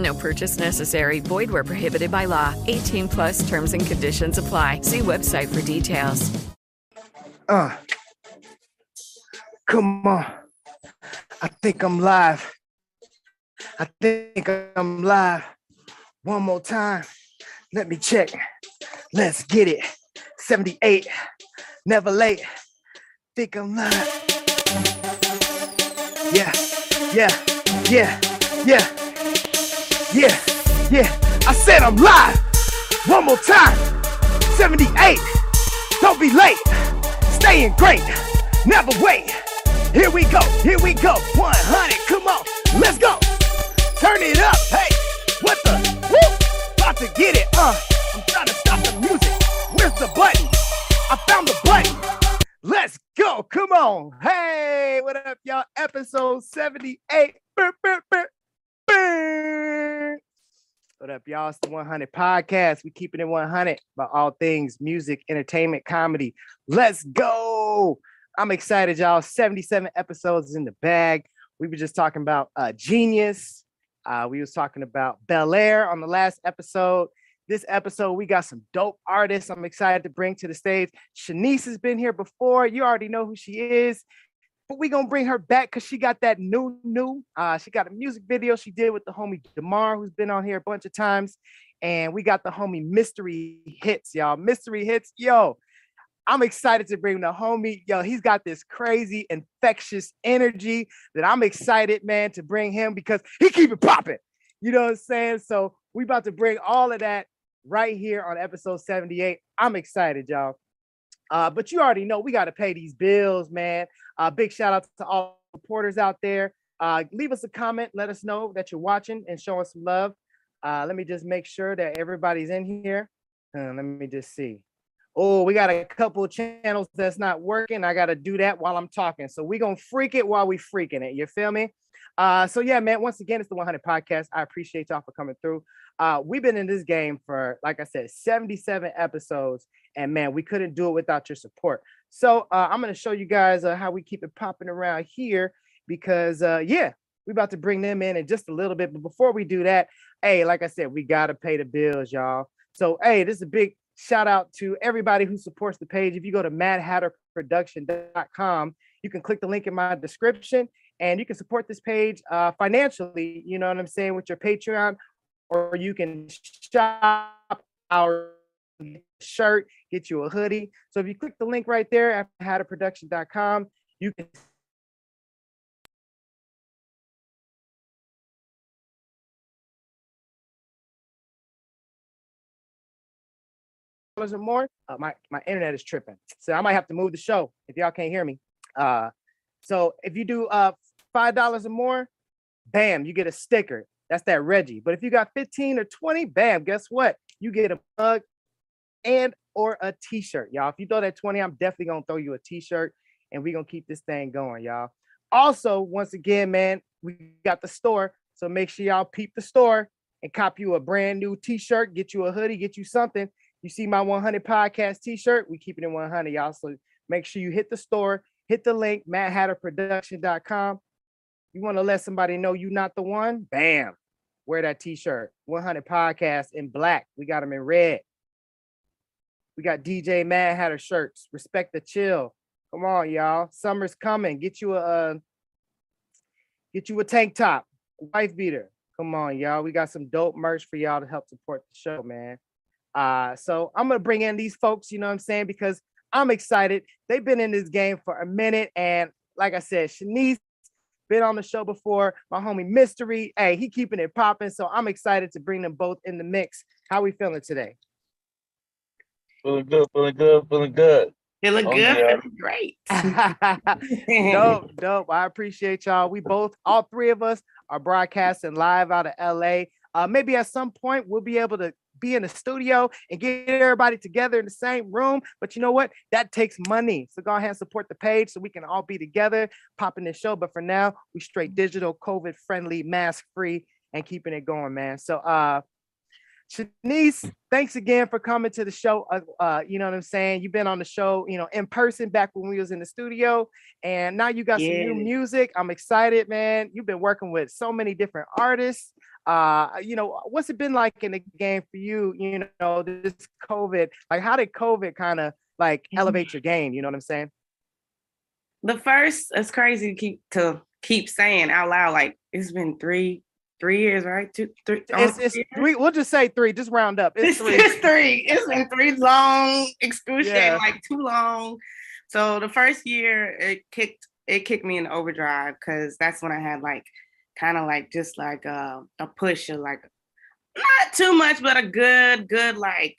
No purchase necessary. Void where prohibited by law. 18 plus terms and conditions apply. See website for details. Uh, come on. I think I'm live. I think I'm live. One more time. Let me check. Let's get it. 78. Never late. Think I'm live. Yeah, yeah, yeah, yeah, yeah, yeah. I said I'm live. One more time. 78. Don't be late. Staying great. Never wait. Here we go. Here we go. 100. Come on. Let's go. Turn it up. Hey, what the? Woo! About to get it. Uh, I'm trying to stop the music. Where's the button? I found the button. Let's go. Come on. Hey, what up, y'all? Episode 78. Brr, brr, brr, brr. What up, y'all? It's the 100 podcast. We keeping it 100 about all things music, entertainment, comedy. Let's go. I'm excited, y'all. 77 episodes in the bag. We were just talking about uh, Genius. Uh, we was talking about Bel Air on the last episode. This episode, we got some dope artists I'm excited to bring to the stage. Shanice has been here before. You already know who she is. But we gonna bring her back because she got that new, new. Uh, she got a music video she did with the homie Demar, who's been on here a bunch of times. And we got the homie Mystery Hits, y'all. Mystery Hits, yo. I'm excited to bring the homie. Yo, he's got this crazy infectious energy that I'm excited, man, to bring him because he keep it popping. You know what I'm saying? So we about to bring all of that right here on episode 78. I'm excited, y'all. Uh, but you already know we got to pay these bills, man. Uh, big shout out to all reporters out there. Uh, leave us a comment. Let us know that you're watching and show us some love. Uh, let me just make sure that everybody's in here. Uh, let me just see. Oh, we got a couple channels that's not working. I got to do that while I'm talking. So we going to freak it while we freaking it. You feel me? Uh, so yeah, man, once again, it's the 100 podcast. I appreciate y'all for coming through. Uh, we've been in this game for, like I said, 77 episodes. And man, we couldn't do it without your support. So uh, I'm to show you guys uh, how we keep it popping around here because, uh, yeah, we're about to bring them in in just a little bit. But before we do that, hey, like I said, we got to pay the bills, y'all. So, hey, this is a big shout out to everybody who supports the page. If you go to madhatterproduction.com, you can click the link in my description and you can support this page uh, financially, you know what I'm saying, with your Patreon, or you can shop our shirt, get you a hoodie. So if you click the link right there at hadderproduction.com, you can or more. Uh, my my internet is tripping, so I might have to move the show if y'all can't hear me. Uh, so if you do uh five dollars or more, bam, you get a sticker. That's that Reggie. But if you got 15 or 20, bam, guess what? You get a mug and or a t-shirt, y'all. If you throw that 20, I'm definitely gonna throw you a t-shirt and we're gonna keep this thing going, y'all. Also, once again, man, we got the store. So make sure y'all peep the store and cop you a brand new t-shirt, get you a hoodie, get you something. You see my 100 podcast t-shirt, we keep it in 100, y'all. So make sure you hit the store, hit the link, madhatterproduction.com. You want to let somebody know you're not the one? Bam. Wear that t-shirt. 100 podcast in black. We got them in red. We got DJ Mad Hatter shirts. Respect the chill. Come on, y'all. Summer's coming. Get you a uh, get you a tank top, wife beater. Come on, y'all. We got some dope merch for y'all to help support the show, man. Uh, so I'm gonna bring in these folks, you know what I'm saying? Because I'm excited. They've been in this game for a minute, and like I said, Shanice been on the show before. My homie Mystery, hey, he keeping it popping. So I'm excited to bring them both in the mix. How we feeling today? Feeling good, feeling good, feeling good. Feeling Oh, good, yeah. feeling great. dope, dope. I appreciate y'all. We both, all three of us, are broadcasting live out of LA. Uh, maybe at some point we'll be able to be in the studio and get everybody together in the same room. But you know what? That takes money. So go ahead and support the page so we can all be together, popping this show. But for now, we straight digital, COVID friendly, mask free, and keeping it going, man. So uh Shanice, thanks again for coming to the show. Uh, uh, you know what I'm saying? You've been on the show, you know, in person back when we was in the studio, and now you got some new music. I'm excited, man. You've been working with so many different artists. Uh, you know, what's it been like in the game for you? You know, this COVID, like how did COVID kind of like Mhm. elevate your game? You know what I'm saying? the first, it's crazy to keep to keep saying out loud. Like it's been three, three years, right? Two, three. It's, it's three three. We'll just say three. Just round up. It's It's, three. it's three. It's been three long, excruciating, Yeah. like too long. So the first year it kicked it kicked me in overdrive because that's when I had like kind of like just like uh, a push of like not too much, but a good, good like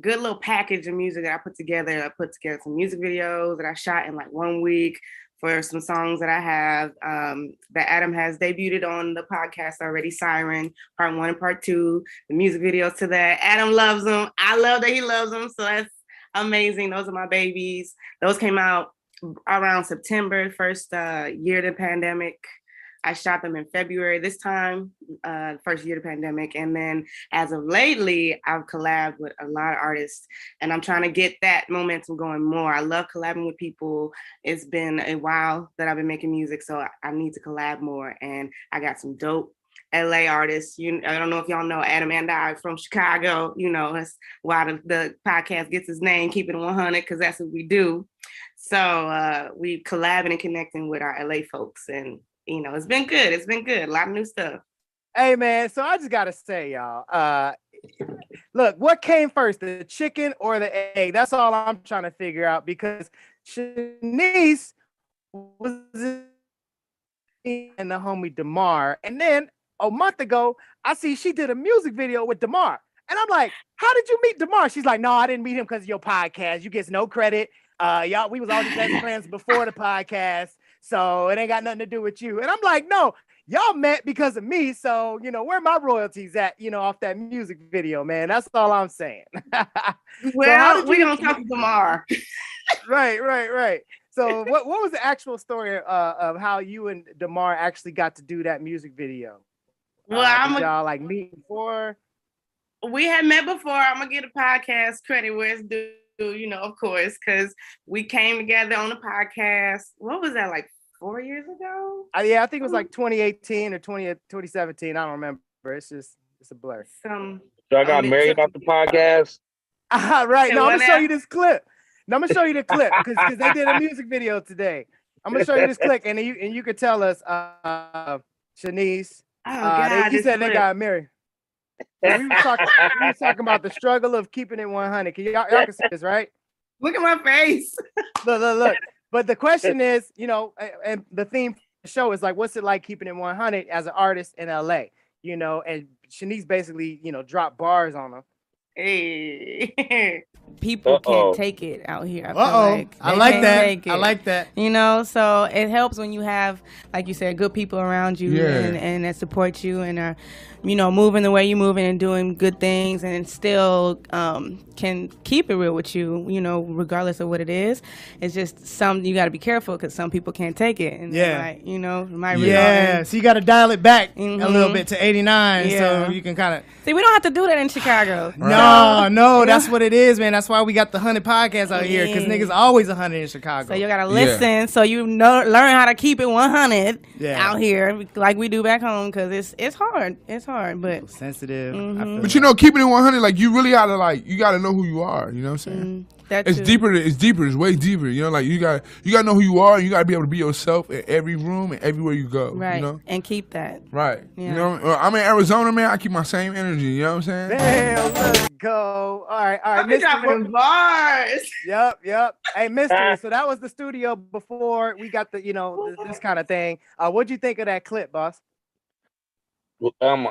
good little package of music that I put together. I put together some music videos that I shot in like one week for some songs that I have um, that Adam has debuted on the podcast already. Siren Part One and Part Two. The music videos to that. Adam loves them. I love that he loves them. So that's amazing. Those are my babies. Those came out around September, first uh, year of the pandemic. I shot them in February this time, uh, first year of the pandemic. And then as of lately, I've collabed with a lot of artists and I'm trying to get that momentum going more. I love collabing with people. It's been a while that I've been making music, so I- need to collab more. And I got some dope LA artists. You, I don't know if y'all know Adam and I from Chicago. You know, that's why the, the podcast gets its name, Keep It 100, because that's what we do. So uh, we collabing and connecting with our LA folks, and you know, it's been good. It's been good. A lot of new stuff. Hey man, so I just gotta say, y'all. Uh, look, what came first, the chicken or the egg? That's all I'm trying to figure out because Shanice was in the homie Demar, and then a month ago, I see she did a music video with Demar, and I'm like, "How did you meet Demar?" She's like, "No, I didn't meet him because of your podcast. You get no credit. Uh, y'all, we was already best friends before the podcast, so it ain't got nothing to do with you." And I'm like, "No, y'all met because of me. So, you know, where my royalties at, you know, off that music video, man. That's all I'm saying. Well, we're you- gonna talk tomorrow. right, right, right. So what, what was the actual story uh, of how you and Demar actually got to do that music video? Well, Uh, I'm a, y'all like meet before? we had met before. I'm gonna get a podcast credit where it's due, you know, of course, because we came together on the podcast. What was that like four years ago? Uh, yeah, I think it was like 2018 or 20, 2017. I don't remember. It's just it's a blur. Some So I got Um, married off the podcast. Ah, right. Say No, I'm gonna show you this clip. No, I'm gonna show you the clip because they did a music video today. I'm gonna show you this clip, and you and you could tell us, uh, Shanice. oh Uh, god, they, you this said they got married. So we were talking. we were talking about the struggle of keeping it 100. Can y'all, y'all can see this, right? Look at my face. Look, look, look. But the question is, you know, and the theme for the show is like, what's it like keeping it 100 as an artist in LA? You know, and Shanice basically, you know, dropped bars on them. Hey. people Uh-oh. can't take it out here. I Uh oh. like I like can't that. take I like that. You know, so it helps when you have, like you said, good people around you Yeah. and, and that support you and are, you know, moving the way you're moving and doing good things and still um, can keep it real with you, you know, regardless of what it is. It's just some, you got to be careful because some people can't take it. And Yeah. yeah. Might, you know, it might Yeah. in- So you got to dial it back a little Mhm. bit to 89 Yeah. so you can kind of. See, we don't have to do that in Chicago. No, no, that's what it is, man. That's why we got the 100 podcast out here because niggas always 100 in Chicago. So you gotta listen, so you know, learn how to keep it 100 Yeah. out here, like we do back home, because it's it's hard. It's hard, but sensitive. I Mhm. But you know, keeping it 100, like you really gotta like, you gotta know who you are. You know what I'm saying? That it's too. deeper. It's deeper. It's way deeper. You know, like you got you got to know who you are. and You got to be able to be yourself in every room and everywhere you go. Right. You know. And keep that. Right. Yeah. You know, I'm in Arizona, man. I keep my same energy. You know what I'm saying? Damn, let's go. All right, all right, I be Mystery. dropping what- bars. Yep, yep. Hey, mystery. So that was the studio before we got the, you know, th- this kind of thing. Uh, what'd you think of that clip, boss? Um,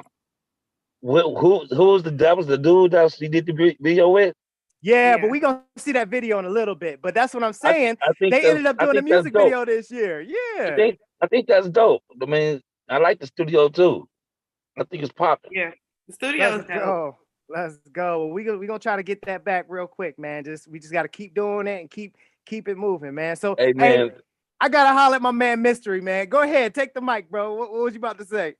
who who who was the that was the dude that she did the video with? Yeah, but we gonna see that video in a little bit. But that's what I'm saying. I think they ended up doing a music video this year. I Yeah. think I think that's dope. I mean, I like the studio too. I think it's popping. Yeah, the studio's Let's dope. go. Let's go. We gonna we gonna try to get that back real quick, man. Just we just gotta keep doing it and keep keep it moving, man. So Hey man, I gotta holler at my man Mystery, man. Go ahead, take the mic, bro. What, what was you about to say?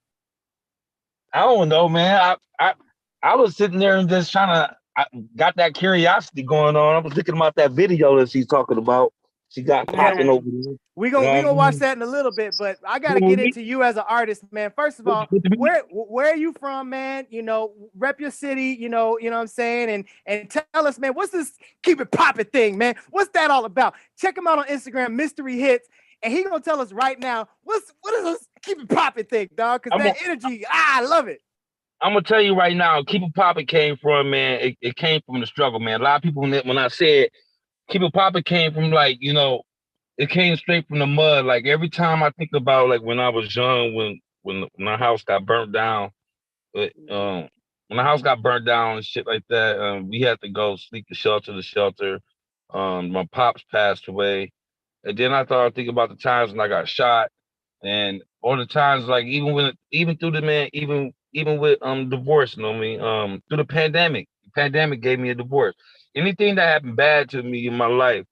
I don't know, man. I I I was sitting there and just trying to I got that curiosity going on. I was thinking about that video that she's talking about. She got popping Yeah. over there. We gonna we gonna watch that in a little bit, but I gotta get into you as an artist, man. First of all, Good to be- where where are you from, man? You know, rep your city, you know, you know what I'm saying, and and tell us, man, what's this keep it popping thing, man? What's that all about? Check him out on Instagram, Mystery Hits, and he gonna tell us right now what's what is this keep it popping thing, dog? Cause I'm that energy, ah, I love it. I'm gonna tell you right now, keep it popping came from man. It, it came from the struggle, man. A lot of people when, it- when I said keep it popping came from like you know, it came straight from the mud. Like every time I think about like when I was young, when when my house got burnt down, but, um, when the house got burnt down and shit like that, um, we had to go sleep the shelter to shelter. Um, my pops passed away, and then I started thinking about the times when I got shot, and all the times like even when even through the man even even with um divorce, you know what I mean? Um, through the pandemic, the pandemic gave me a divorce. Anything that happened bad to me in my life,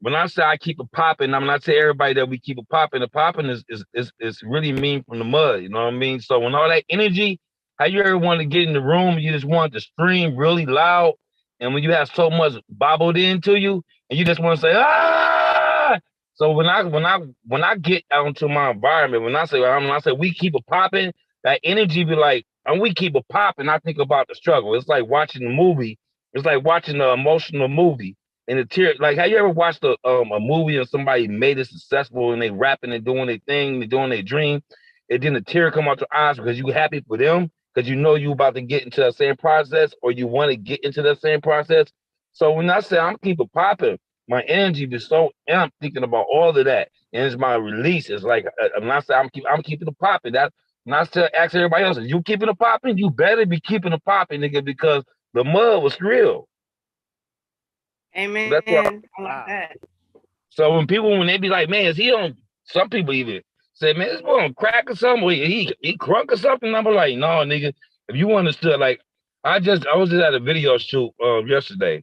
when I say I keep it popping, I mean I tell everybody that we keep it popping. The popping is is is is really mean from the mud, you know what I mean? So when all that energy, how you ever want to get in the room, you just want to scream really loud, and when you have so much bobbled into you, and you just want to say ah. So when I when I when I get out into my environment, when I say I'm when I say we keep it popping, that energy be like, and we keep it popping. I think about the struggle. It's like watching a movie. It's like watching an emotional movie. And the tear, like, have you ever watched a um a movie and somebody made it successful and they rapping and doing their thing, they doing their dream, and then the tear come out your eyes because you happy for them, because you know you about to get into that same process or you want to get into that same process. So when I say I'm keep it popping, my energy is so amped thinking about all of that, and it's my release. It's like uh, when I say I'm keep I'm keeping it popping. That I tell ask everybody else, you keeping it popping, you better be keeping it popping, nigga, because the mud was real. Amen. That's what- I like that. So when people when they be like, man, is he on? Some people even say, man, this boy on crack or something. Or he he, crunk or something. I'm like, no, nigga. If you understood, like, I just I was just at a video shoot um yesterday.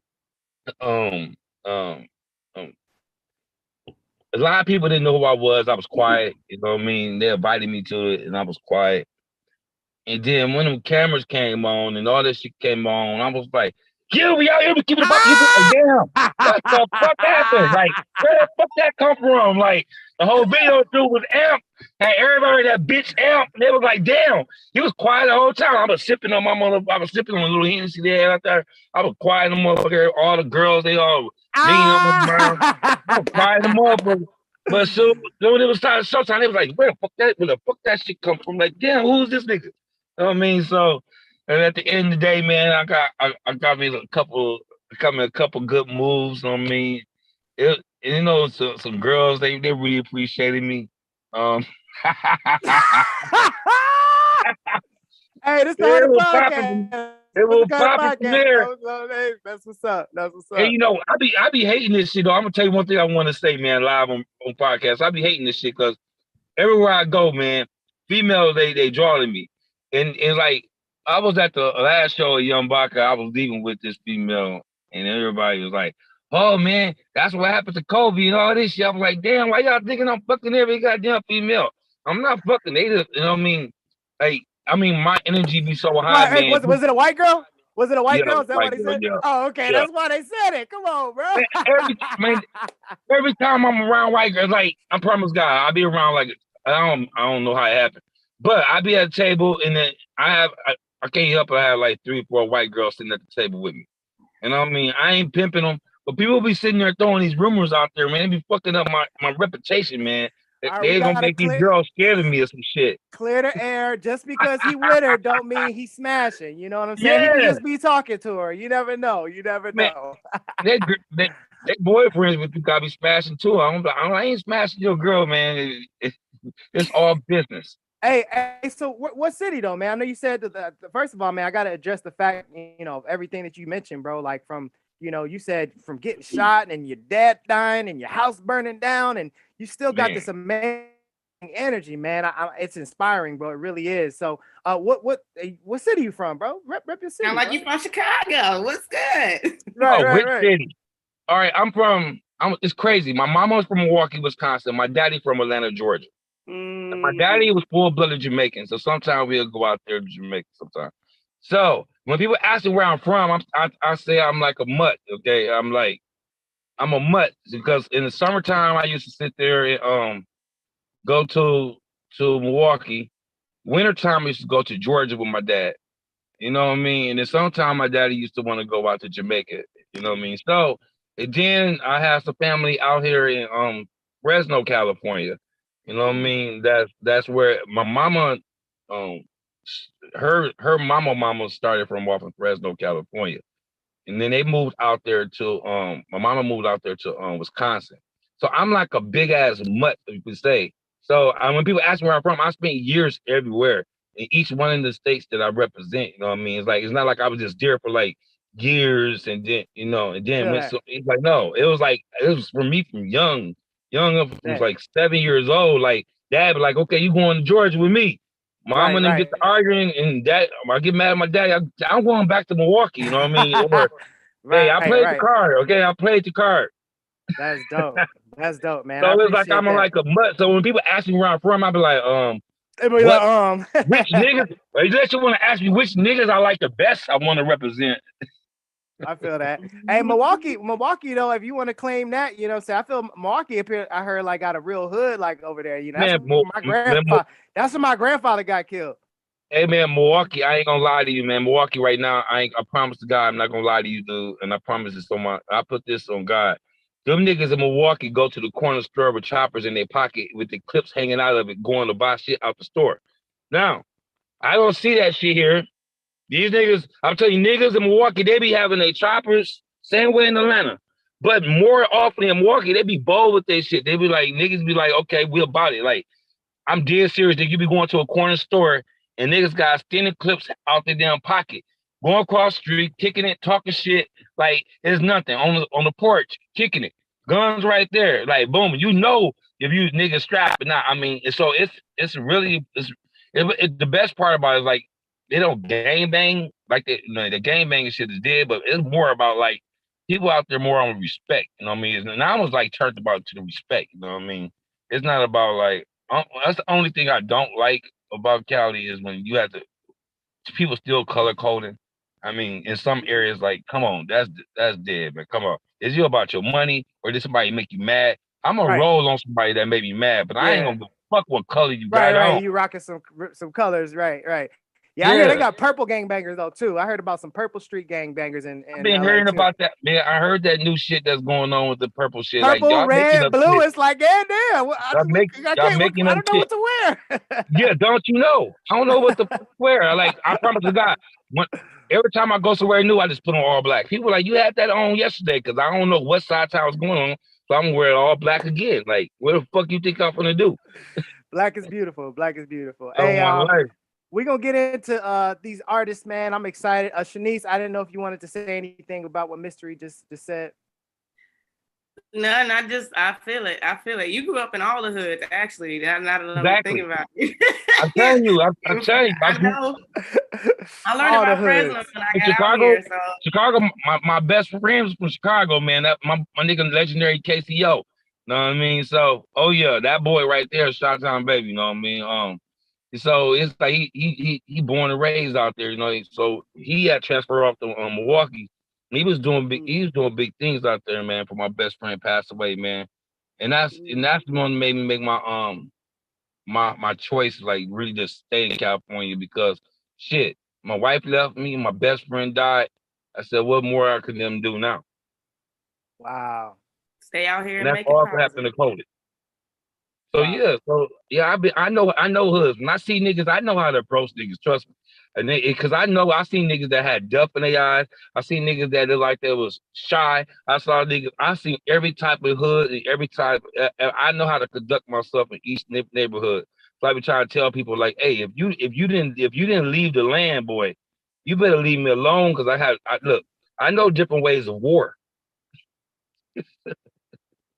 Um um um. A lot of people didn't know who I was. I was mm-hmm. quiet. You know what I mean? They invited me to it, and I was quiet. And then when the cameras came on and all this shit came on, I was like, yeah, we out here, we keep it up. Like, ah! damn, what the fuck happened? Like, where the fuck that come from? Like, the whole video dude was amp, had everybody that bitch amp, and they was like, damn, he was quiet the whole time. I was sipping on my mother, I was sipping on a little Hennessy there out there. I was quiet, the motherfucker. All the girls, they all on the ground. I was quiet, the motherfucker. But so, so when it was time, sometimes it was like, where the fuck that, where the fuck that shit come from? Like, damn, who's this nigga? You know what I mean? So, and at the end of the day, man, I got I, I got me a couple got me a couple good moves. You know what I mean? It, and, you know, so, some girls they they really appreciated me. Um hey, this Yeah, the it was Hunter popping podcast. It will pop from there. That's what's up, hey, That's what's up. That's what's up. And you know, I be I be hating this shit though. I'm gonna tell you one thing I want to say, man, live on, on podcast. I be hating this shit because everywhere I go, man, females they they draw to me. And and like I was at the last show of Young Baka, I was leaving with this female, and everybody was like, Oh man, that's what happened to Kobe and all this shit. I'm like, damn, why y'all thinking I'm fucking every goddamn female? I'm not fucking they just, you know what I mean? Like, I mean, my energy be so high, was, was it a white girl? Was it a white Yeah, girl? Is that what they said? yeah. Oh, okay. Yeah. That's why they said it. Come on, bro. Man, every, man, every time I'm around white girls, like I promise God, I'll be around like I don't I don't know how it happened. But I'll be at a table and then I have I, I can't help but have like three or four white girls sitting at the table with me. And I mean I ain't pimping them, But people be sitting there throwing these rumors out there, man. They be fucking up my, my reputation, man. Right, they we ain't gonna make these girls scared of me or some shit. Clear the air. Just because he with her don't mean he's smashing. You know what I'm saying? He Yeah. just be talking to her. You never know. You never Man. know. that, they, they boyfriends with you gotta be smashing too. I'm like, I ain't smashing your girl, man. It- it- it's all business. Hey, hey, so what, what city though, man? I know you said that. The, the- first of all, man, I gotta address the fact, you know, everything that you mentioned, bro. Like from, you know, you said from getting shot and your dad dying and your house burning down, and you still got Man. this amazing energy, man. I, I, it's inspiring, bro. It really is. So, uh, what, what, eh, what city you from, bro? Rep, rep your city. Sound like bro. you from Chicago. What's good? right, oh, right, which right. city? All right, I'm from. I'm. It's crazy. My mama was from Milwaukee, Wisconsin. My daddy from Atlanta, Georgia. And my Mm, daddy was full blooded Jamaican, so sometimes we'll go out there to Jamaica. Sometimes. So when people ask me where I'm from, I'm, I I say I'm like a mutt. Okay, I'm like I'm a mutt because in the summertime I used to sit there and um go to to Milwaukee. Wintertime I used to go to Georgia with my dad. You know what I mean? And then sometime my daddy used to want to go out to Jamaica. You know what I mean? So and then I have some family out here in um Fresno, California. You know what I mean? That's that's where my mama, um, her her mama mama started from off in Fresno, California, and then they moved out there to um. My mama moved out there to um Wisconsin. So I'm like a big ass mutt, if you could say. So uh, when people ask me where I'm from, I spent years everywhere in each one of the states that I represent. You know what I mean? It's like it's not like I was just there for like years and then you know and then went so, it's like no, it was like it was for me from young, young up Yeah. like seven years old. Like dad like, okay, you going to Georgia with me. Mom Right, and them right. get to arguing and dad I get mad at my daddy. I, I'm going back to Milwaukee, you know what I mean? Or, hey, I Right, played right. the card. Okay, I played the card. That's dope. That's dope, man. I so it's like I'm that. like a mutt. So when people ask me where I'm from, I be like, um, They be like, um, which niggas? Unless you want to ask me which niggas I like the best, I want to represent. I feel that. Hey, Milwaukee, Milwaukee though, if you want to claim that, you know, say I feel Milwaukee up here, I heard like got a real hood like over there. You know, that's Man, where Mil- my man, grandfather. That's where my grandfather got killed. Hey man, Milwaukee, I ain't gonna lie to you, man. Milwaukee right now, I ain't I promise to God, I'm not gonna lie to you, dude. And I promise this on my I put this on God. Them niggas in Milwaukee go to the corner store with choppers in their pocket with the clips hanging out of it, going to buy shit out the store. Now, I don't see that shit here. These niggas, I'm telling you, niggas in Milwaukee, they be having their choppers, same way in Atlanta. But more often in Milwaukee, they be bold with their shit. They be like, niggas be like, okay, we about it. Like, I'm dead serious that you be going to a corner store and niggas got extended clips out their damn pocket, going across the street, kicking it, talking shit, like it's nothing on the on the porch, kicking it, guns right there, like boom, you know if you niggas strapped or not. I mean, so it's it's really it's it, it- the best part about it is like they don't gang bang like the you know, the gang banging shit is dead, but it's more about like people out there more on respect. You know what I mean? And I was like turned about to the respect. You know what I mean? It's not about like um, that's the only thing I don't like about Cali is when you have to people still color coding. I mean, in some areas, like, come on, that's that's dead, man. Come on, is you about your money or did somebody make you mad? I'm gonna Right. roll on somebody that made me mad, but I ain't gonna fuck what color you Right, got right. on. You rocking some some colors, right, right. Yeah, I hear they got purple gangbangers though too. I heard about some purple street gangbangers in I've been LA, hearing too. about that, man. I heard that new shit that's going on with the purple shit. like, purple, y'all red, blue. shit. It's like, yeah, damn. I, Y'all make- I y'all making I don't know what to wear. yeah, don't you know? I don't know what to wear. Like, I promise to God, when, every time I go somewhere new, I just put on all black. People like, you had that on yesterday because I don't know what side town was going on, so I'm gonna wear it all black again. Like, what the fuck you think I'm gonna do? Black is beautiful. Black is beautiful. Oh, hey, um, life. We're gonna get into uh these artists, man. I'm excited. Uh Shanice, I didn't know if you wanted to say anything about what Mystery just just said. None. I just I feel it. I feel it. You grew up in all the hoods, actually. Now now that I'm Exactly. thinking about it. I'm telling you, I'm, I'm telling you, I I know. I learned All the about Fresno when I In got out Chicago? here. So Chicago, my, my best friends from Chicago, man. That my, my nigga legendary KCO. Know what I mean? So, oh yeah, that boy right there, Shot Town baby, you know what I mean? Um so it's like he he he he born and raised out there, you know. So he had transferred off to um, Milwaukee. He was doing big he was doing big things out there, man, for my best friend passed away, man. And that's and that's the one that made me make my um my my choice, like really just stay in California because shit, my wife left me, my best friend died. I said, what more I could them do now? Wow. Stay out here And and, that's make all it for having positive. to code So yeah, so yeah, I be I know I know hoods. When I see niggas, I know how to approach niggas. Trust me, and they because I know I seen niggas that had duff in their eyes. I seen niggas that looked like they was shy. I saw niggas. I seen every type of hood, and every type. Uh, uh, I know how to conduct myself in each neighborhood. So I be trying to tell people like, hey, if you if you didn't if you didn't leave the land, boy, you better leave me alone because I have. I, look, I know different ways of war.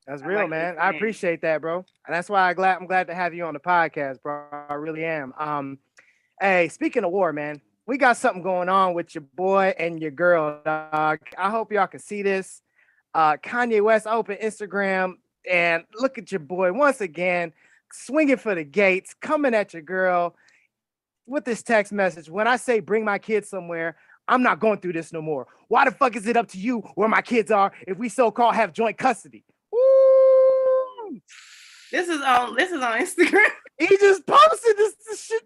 That's real, like man. I appreciate that, bro. And that's why I glad I'm glad to have you on the podcast, bro. I really am. Um, hey, speaking of war, man, we got something going on with your boy and your girl, dog. I hope y'all can see this. Uh, Kanye West open Instagram and look at your boy once again, swinging for the gates, coming at your girl with this text message. When I say bring my kids somewhere, I'm not going through this no more. Why the fuck is it up to you where my kids are if we so-called have joint custody? Woo! This is on this is on Instagram. He just posted this, this shit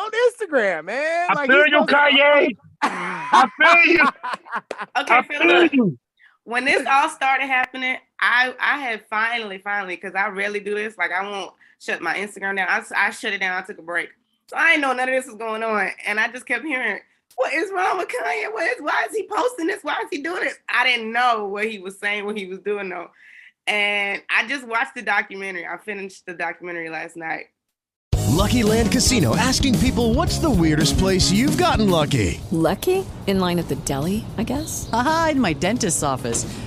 on Instagram, man. I feel you, Kanye. I feel you. Okay, I feel look, you. when this all started happening, I I had finally, finally, because I rarely do this. Like I won't shut my Instagram down. I, I shut it down. I took a break, so I didn't know none of this was going on, and I just kept hearing, "What is wrong with Kanye? What is? Why is he posting this? Why is he doing this?" I didn't know what he was saying, what he was doing though, and I just watched the documentary. I finished the documentary last night. Lucky Land Casino asking people what's the weirdest place you've gotten lucky? Lucky? In line at the deli, I guess? Aha, in my dentist's office.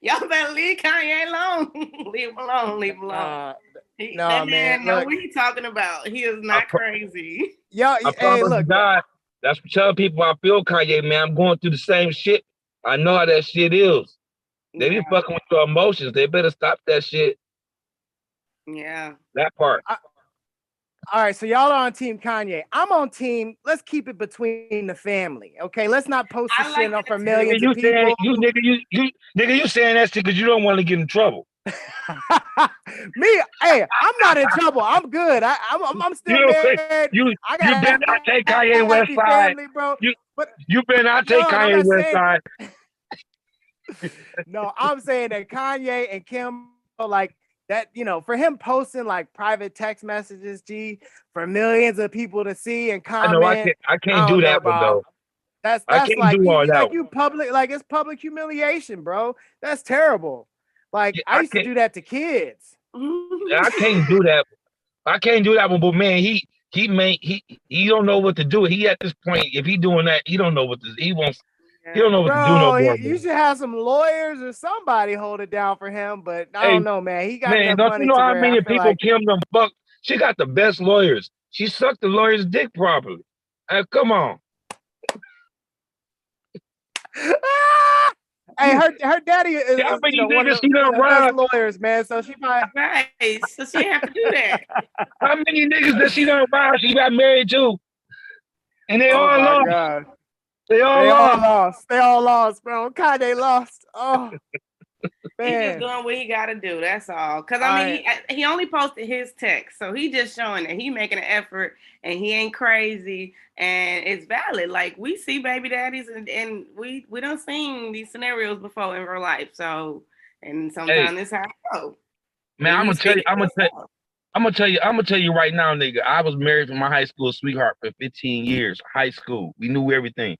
y'all better leave Kanye alone. leave him alone. Leave him alone. Uh, He- no, that man, man know what he talking about. He is not crazy. Yo, I hey, promise to look, God. That's what tell people I feel Kanye, man. I'm going through the same shit. I know how that shit is. They be fucking with your emotions. They better stop that shit. Yeah. That part. All right, so y'all are on Team Kanye. I'm on Team. Let's keep it between the family, okay? Let's not post this shit up for millions you of people. saying you nigga you you nigga you saying that shit because you don't want to get in trouble. Me, hey, I'm not in trouble. I'm good. I, I'm, I'm, I'm still You don't married. you I you got better not take Kanye West side. family, bro. You But you better not take No, I'm Kanye not West saying- side. no, I'm saying that Kanye and Kim, like that, you know, for him posting like private text messages, G, for millions of people to see and I comment. know I can't I can't don't do that one though. That's I that's can't like, do you, all you- that like you public, like it's public humiliation, bro. That's terrible. Like I I used to do that to kids. I can't do that. I can't do that one, but man, he he may he he don't know what to do. He at this point, if he doing that, he don't know what to he wants. He don't know what Bro, to do no more. you should have some lawyers or somebody hold it down for him. But I Hey, don't know, man. He got man, don't money you know how many people like- Kim done fuck? She got the best lawyers. She sucked the lawyer's dick properly. Uh, come on. Hey, her her daddy is, Yeah, is, you you know, one of she the, done the best lawyers, man. So she probably right. So she have to do that. How many niggas that she done robbed? She got married to, and they Oh all my lost. God. They all They all lost. lost. They all lost, bro. Kanye lost. Oh He just doing what he got to do. That's all. Cause I mean, he, he only posted his text, so he just showing that he making an effort and he ain't crazy and it's valid. Like we see baby daddies and, and we we don't seen these scenarios before in real life. So and sometimes this how it go. Man, I'm you gonna tell you. I'm gonna for tell. I'm gonna tell you. I'm gonna tell you right now, nigga. I was married to my high school sweetheart for 15 years. High school, we knew everything.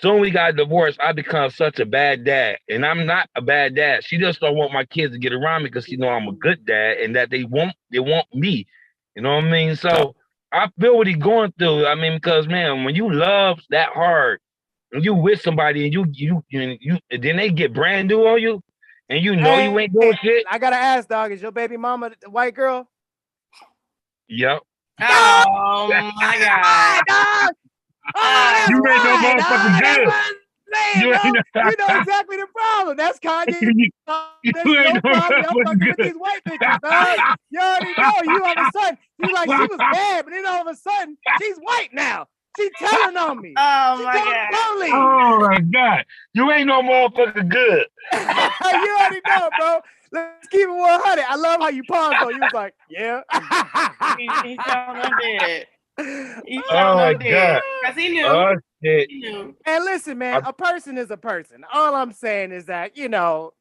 Soon we got divorced. I become such a bad dad, and I'm not a bad dad. She just don't want my kids to get around me because she know I'm a good dad, and that they want they want me. You know what I mean? So I feel what he's going through. I mean, because man, when you love that hard, and you with somebody and you you you, you then they get brand new on you, and you know you ain't doing shit. I gotta ask, dog, is your baby mama a white girl? Yep. Oh my god. dog. Oh, You ain't no right, motherfucking dog. Good. what I'm You ain't dog. no- You know exactly the problem. That's Kanye. You- dog. Uh, you ain't no no problem. I'm motherfucking fucking with good. these white bitches, dog. You already know. You all of a sudden, you like she was bad, but then all of a sudden, she's white now. She's telling on me. Oh She my god. the police. Oh my god, you ain't no motherfucker good. you already know, bro. Let's keep it 100. I love how you paused though. You was like, yeah. He, he showed up dead. He showed Oh my up god. Cause he knew. Oh shit. He knew. And listen, man, a person is a person. All I'm saying is that, you know,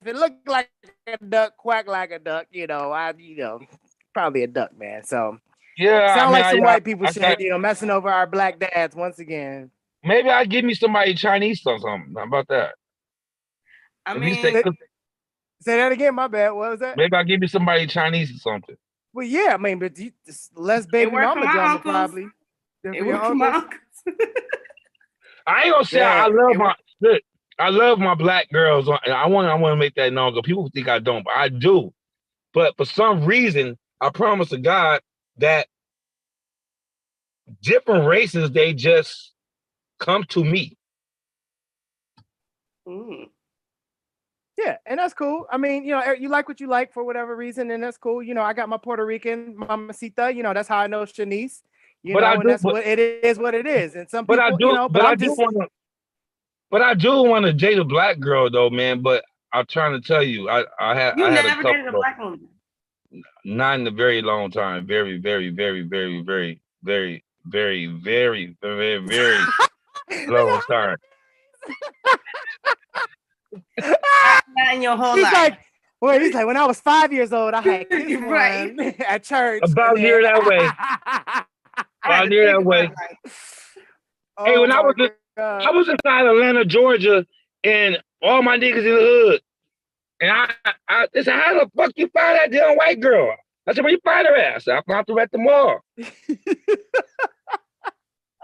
if it looked like a duck, quack like a duck, you know, I, you know, probably a duck, man. So Yeah, I sound mean, like some I- white people I shit, got- you know, messing over our black dads once again. Maybe I give me somebody Chinese or something. How about that? I If mean, say- Say that again, my bad. What was that? maybe I give me somebody Chinese or something. Well, yeah, I mean, but you, just less baby worked for mama my drama probably. than it worked for my uncles. uncles. I ain't gonna say I, I love my look, I love my black girls. And I want I want to make that known. 'cause People think I don't, but I do. But for some reason, I promise to God that different races they just come to me. Mm. Yeah, and that's cool. I mean, you know, er- you like what you like for whatever reason, and that's cool. You know, I got my Puerto Rican mamacita. You know, that's how I know Shanice. You But know, I and do- that's but- what it is. What it is, and some But people, I do, you know, but, but, I I'm do just want to. But I do want to date a black girl though, man. But I'm trying to tell you, I I had You I had a never couple. dated a black woman. not in a very long time. Very, very, very, very, very, very, very, very, very, very long time. Not in your whole he's life. like, well, he's like, when I was five years old, I had kissed Right. one at church. About and near that way. About near that way. Oh, hey, when I Oh was God. I was inside Atlanta, Georgia, and all my niggas in the hood. And I, I, I said, how the fuck you find that damn white girl? I said, where you find her at? I said, I found her at the mall.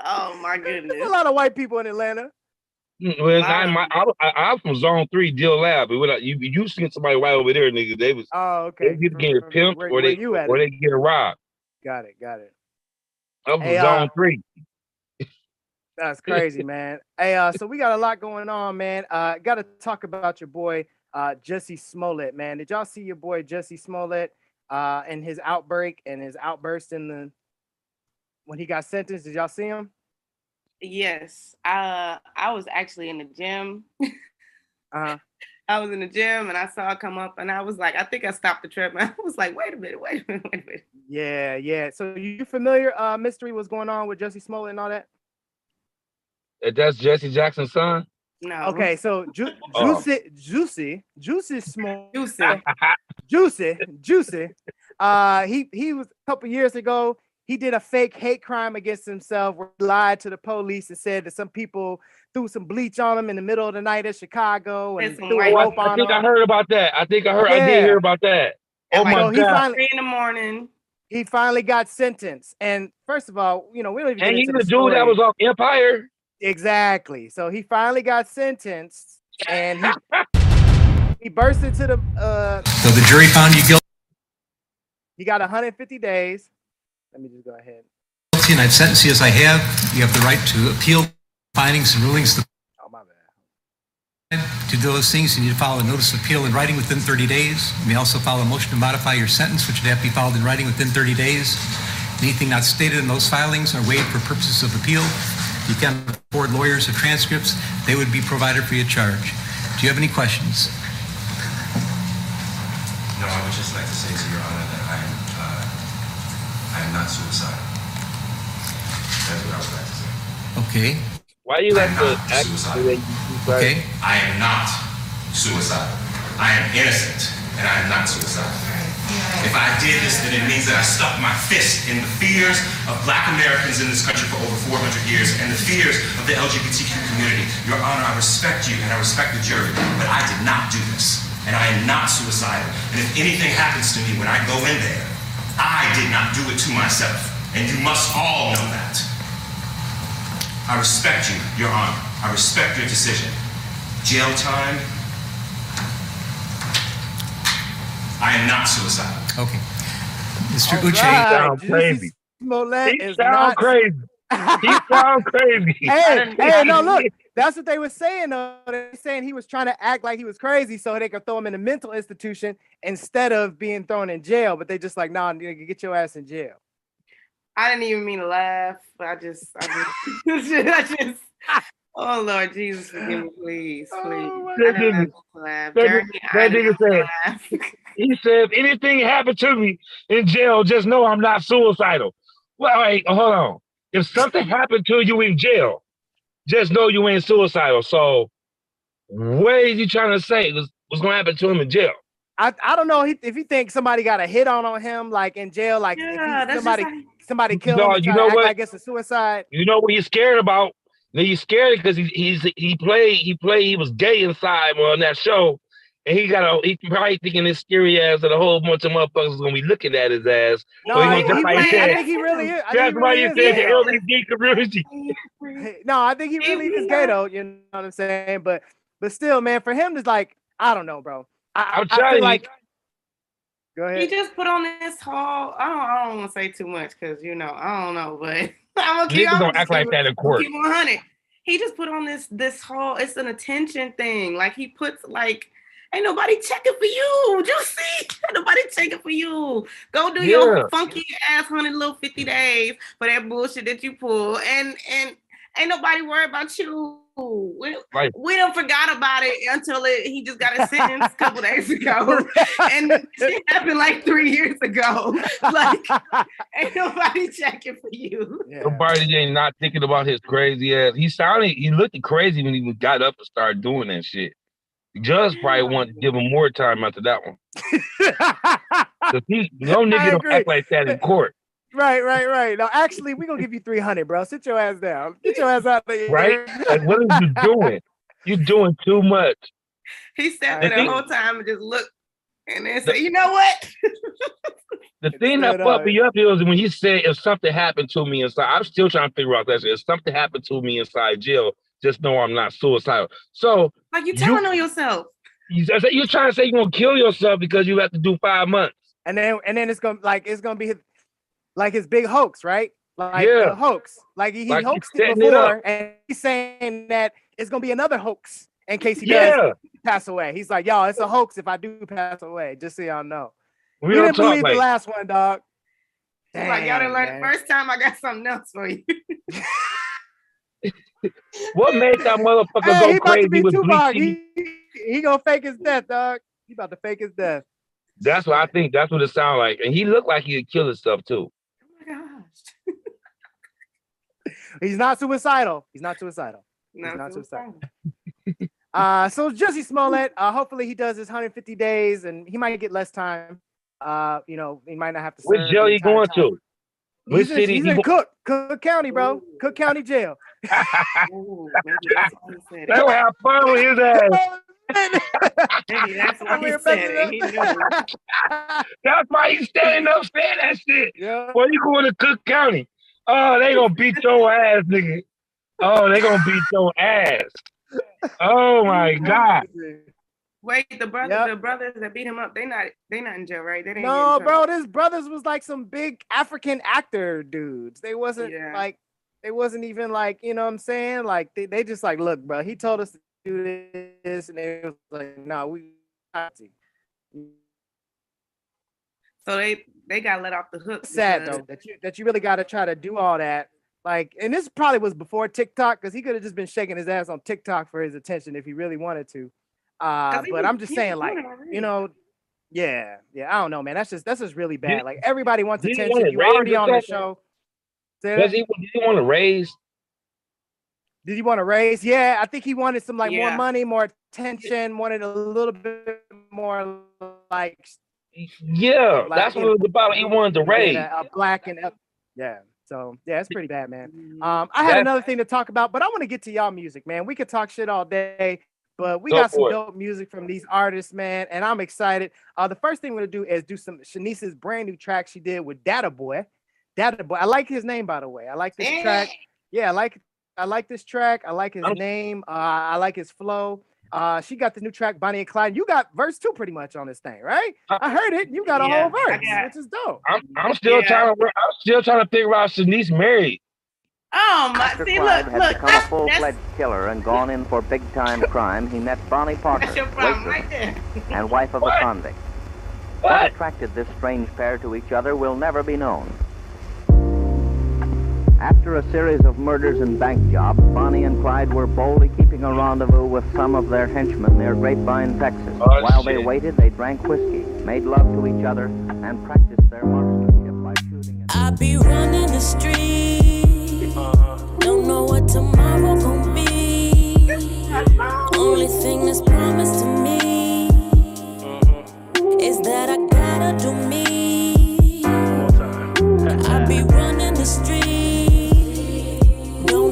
Oh my There's a lot of white people in Atlanta. Well, I, my, I, I, I'm from Zone Three, Deal Lab. But you, you seen somebody right over there, nigga, they was Oh, they okay. either getting From- pimped where- or they at or it? they get robbed. Got it. Got it. I'm from Hey, uh, Zone Three. That's crazy, man. Hey, uh, so we got a lot going on, man. Uh, got to talk about your boy, uh, Jesse Smollett, man. Did y'all see your boy Jesse Smollett, uh, and his outbreak and his outburst in the when he got sentenced? Did y'all see him? Yes. Uh, I was actually in the gym. Uh, I was in the gym and I saw it come up and I was like, I think I stopped the trip. I was like, wait a minute, wait a minute, wait a minute. yeah, yeah. So you familiar, uh, mystery, what's going on with Jesse Smollett and all that? That's Jesse Jackson's son. No. Okay, so Ju- Oh. Juicy, Juicy, Juicy Smollett. Juicy. Juicy, Juicy. Uh, he he was a couple years ago. He did a fake hate crime against himself. Where he lied to the police and said that some people threw some bleach on him in the middle of the night in Chicago and threw white a Oh, I, I on think I heard about that. I think I heard. I did hear about that. Oh my So he god! finally Three in the morning. he finally got sentenced. And first of all, you know we don't even And he's the the dude that was off Empire. exactly. So he finally got sentenced, and he he burst into the uh So the jury found you guilty, he got 150 days. Let me just go ahead. and I've sentenced you as I have. You have the right to appeal findings and rulings. To Oh my bad. to do those things, you need to file a notice of appeal in writing within 30 days. You may also file a motion to modify your sentence, which would have to be filed in writing within 30 days. Anything not stated in those filings are waived for purposes of appeal. You can afford lawyers or transcripts. They would be provided free of charge. Do you have any questions? No, I would just like to say to Your Honor that I am, uh, I am not suicidal. That's what I would like to say. Okay. Why are you like to act the way you do, Okay. I am not suicidal. I am innocent, and I am not suicidal. If I did this, then it means that I stuck my fist in the fears of black Americans in this country for over 400 years and the fears of the LGBTQ community. Your Honor, I respect you and I respect the jury, but I did not do this. And I am not suicidal. And if anything happens to me when I go in there, I did not do it to myself, and you must all know that. I respect you, Your Honor. I respect your decision. Jail time. I am not suicidal. Okay. Mr. All Uche. right. Sound crazy. Smollett He is sound not crazy. He sound crazy. hey, hey, no, look, that's what they were saying. Though. They were saying he was trying to act like he was crazy so they could throw him in a mental institution instead of being thrown in jail. But they just like, nah, nigga, get your ass in jail. I didn't even mean to laugh, but I just, I just, I just, oh Lord Jesus, forgive me, please, oh, please. I That nigga- laugh. that Jeremy, nigga- that didn't nigga said- laugh. He said, if anything happened to me in jail, just know I'm not suicidal. Well, wait, hold on. If something happened to you in jail, just know you ain't suicidal. So, what is you trying to say? Was what's gonna happen to him in jail? I, I don't know if he think somebody got a hit on on him like in jail, like if he- Yeah, that's just somebody like- somebody killed No, him and you know what? like it's a suicide. You know what he's scared about? He's scared because he's he's he played he played he was gay inside on that show, and he got a he probably thinking his scary ass that a whole bunch of motherfuckers is gonna be looking at his ass. No, So he he- he why played- I think he really is. I think That's he why really you is said the gay. LGBT community. No, I think he really is gay though. You know what I'm saying? But but still, man, for him to like, I don't know, bro. I, I'm I telling feel you. like. Go ahead. He just put on this whole. I don't. I don't want to say too much because you know I don't know, but I'm gonna Niggas keep. I'm don't act like that in court. Keep 100. He just put on this this whole. It's an attention thing. Like he puts like. Ain't nobody checking for you. You see? Ain't nobody checking for you. Go do Yeah. your funky ass hundred little fifty days for that bullshit that you pull, and and ain't nobody worried about you. We, Right. we don't forgot about it until it, he just got a sentence a couple days ago, and it happened like three years ago. Like, ain't nobody checking for you. Nobody ain't not thinking about his crazy ass. He sounded he looked crazy when he got up and started doing that shit. The judge probably wanted to give him more time after that one. 'Cause he, no nigga don't act like that in court, Right, right, right. No, actually, we're gonna give you 300, bro. Sit your ass down. Get your ass out of here. right? Like, what are you doing? You're doing too much. He sat The there the thing- whole time and just looked, and then said, "You know what? The thing that Straight fucked up. me up is when he said, if something happened to me inside, I'm still trying to figure out that shit. If something happened to me inside jail, just know I'm not suicidal. So Like you telling on yourself." you, you're trying to say you're gonna kill yourself because you have to do five months. And then and then it's gonna like it's gonna be his, like his big hoax, right? Like Yeah. the hoax. Like he, he Like hoaxed it setting it before, and he's saying that it's gonna be another hoax in case he Yeah. does pass away. He's like, y'all, it's a hoax if I do pass away, just so y'all know. We We, don't didn't believe like- the last one, dog. He's like y'all didn't learn man. the first time. I got something else for you. What made that motherfucker Hey, go he about to crazy be with Tupac. He, he gonna fake his death, dog. He about to fake his death. That's what I think. That's what it sounded like. And he looked like he'd kill himself too. Oh my gosh. He's not suicidal. He's not suicidal. He's Not not suicidal. suicidal. Uh, so Jesse Smollett, uh, hopefully he does his 150 days and he might get less time. Uh, you know, he might not have to. Which jail the he going time. to? Which He's in, city? he's he in go- Cook, Cook County, bro. Cook County Jail. They'll have fun with his ass. Maybe that's why he said it. He knew. That's why he's standing up saying that shit. Yeah. Well, you going to Cook County? Oh, they gonna beat your ass, nigga. Oh, they gonna beat your ass. Oh my god. Wait, the brother, the brothers that beat him up, they not, they not in jail, right? They didn't. get No, bro, this brothers was like some big African actor dudes. They wasn't Yeah. like they wasn't even like, you know what I'm saying? Like they, they just like, look, bro, he told us to do this, and they was like, no, we got to. So they, they got let off the hook. sad because- though that you that you really got to try to do all that. Like, and this probably was before TikTok because he could have just been shaking his ass on TikTok for his attention if he really wanted to. Uh, 'Cause he but was- I'm just saying, like, already. you know, yeah, yeah. I don't know, man. That's just that's just really bad. Like everybody wants attention. You raise already on the something? show. Say Does he, did he want to raise? Did he want to raise? Yeah, I think he wanted some like more money, more attention, wanted a little bit more like Yeah, Like, that's you what it was about. He wanted to raise. Yeah, a black and up. Yeah. So yeah, it's pretty bad, man. Um, I had That- another thing to talk about, but I want to get to y'all music, man. We could talk shit all day, But we Go got some it. dope music from these artists, man, and I'm excited. Uh, the first thing we're gonna do is do some Shanice's brand new track she did with Data Boy. Data Boy, I like his name by the way. I like this track. Yeah, I like I like this track. I like his name. Uh, I like his flow. Uh, she got the new track Bonnie and Clyde. You got verse two pretty much on this thing, right? I heard it. You got a Yeah, whole verse, got- which is dope. I'm, I'm still trying to. I'm still trying to figure out Shanice married. Oh my! After See, Clyde look, had look. become That's, a full-fledged killer and gone in for big-time crime, he met Bonnie Parker, that's your problem waitress right there. and wife of a convict. What attracted this strange pair to each other will never be known. After a series of murders and bank jobs, Bonnie and Clyde were boldly keeping a rendezvous with some of their henchmen near Grapevine, Texas. Oh, While they waited, they drank whiskey, made love to each other, and practiced their marksmanship by shooting at I be running the street. Don't know what tomorrow gon' be. Only thing that's promised to me is that I gotta do me. I be running the street.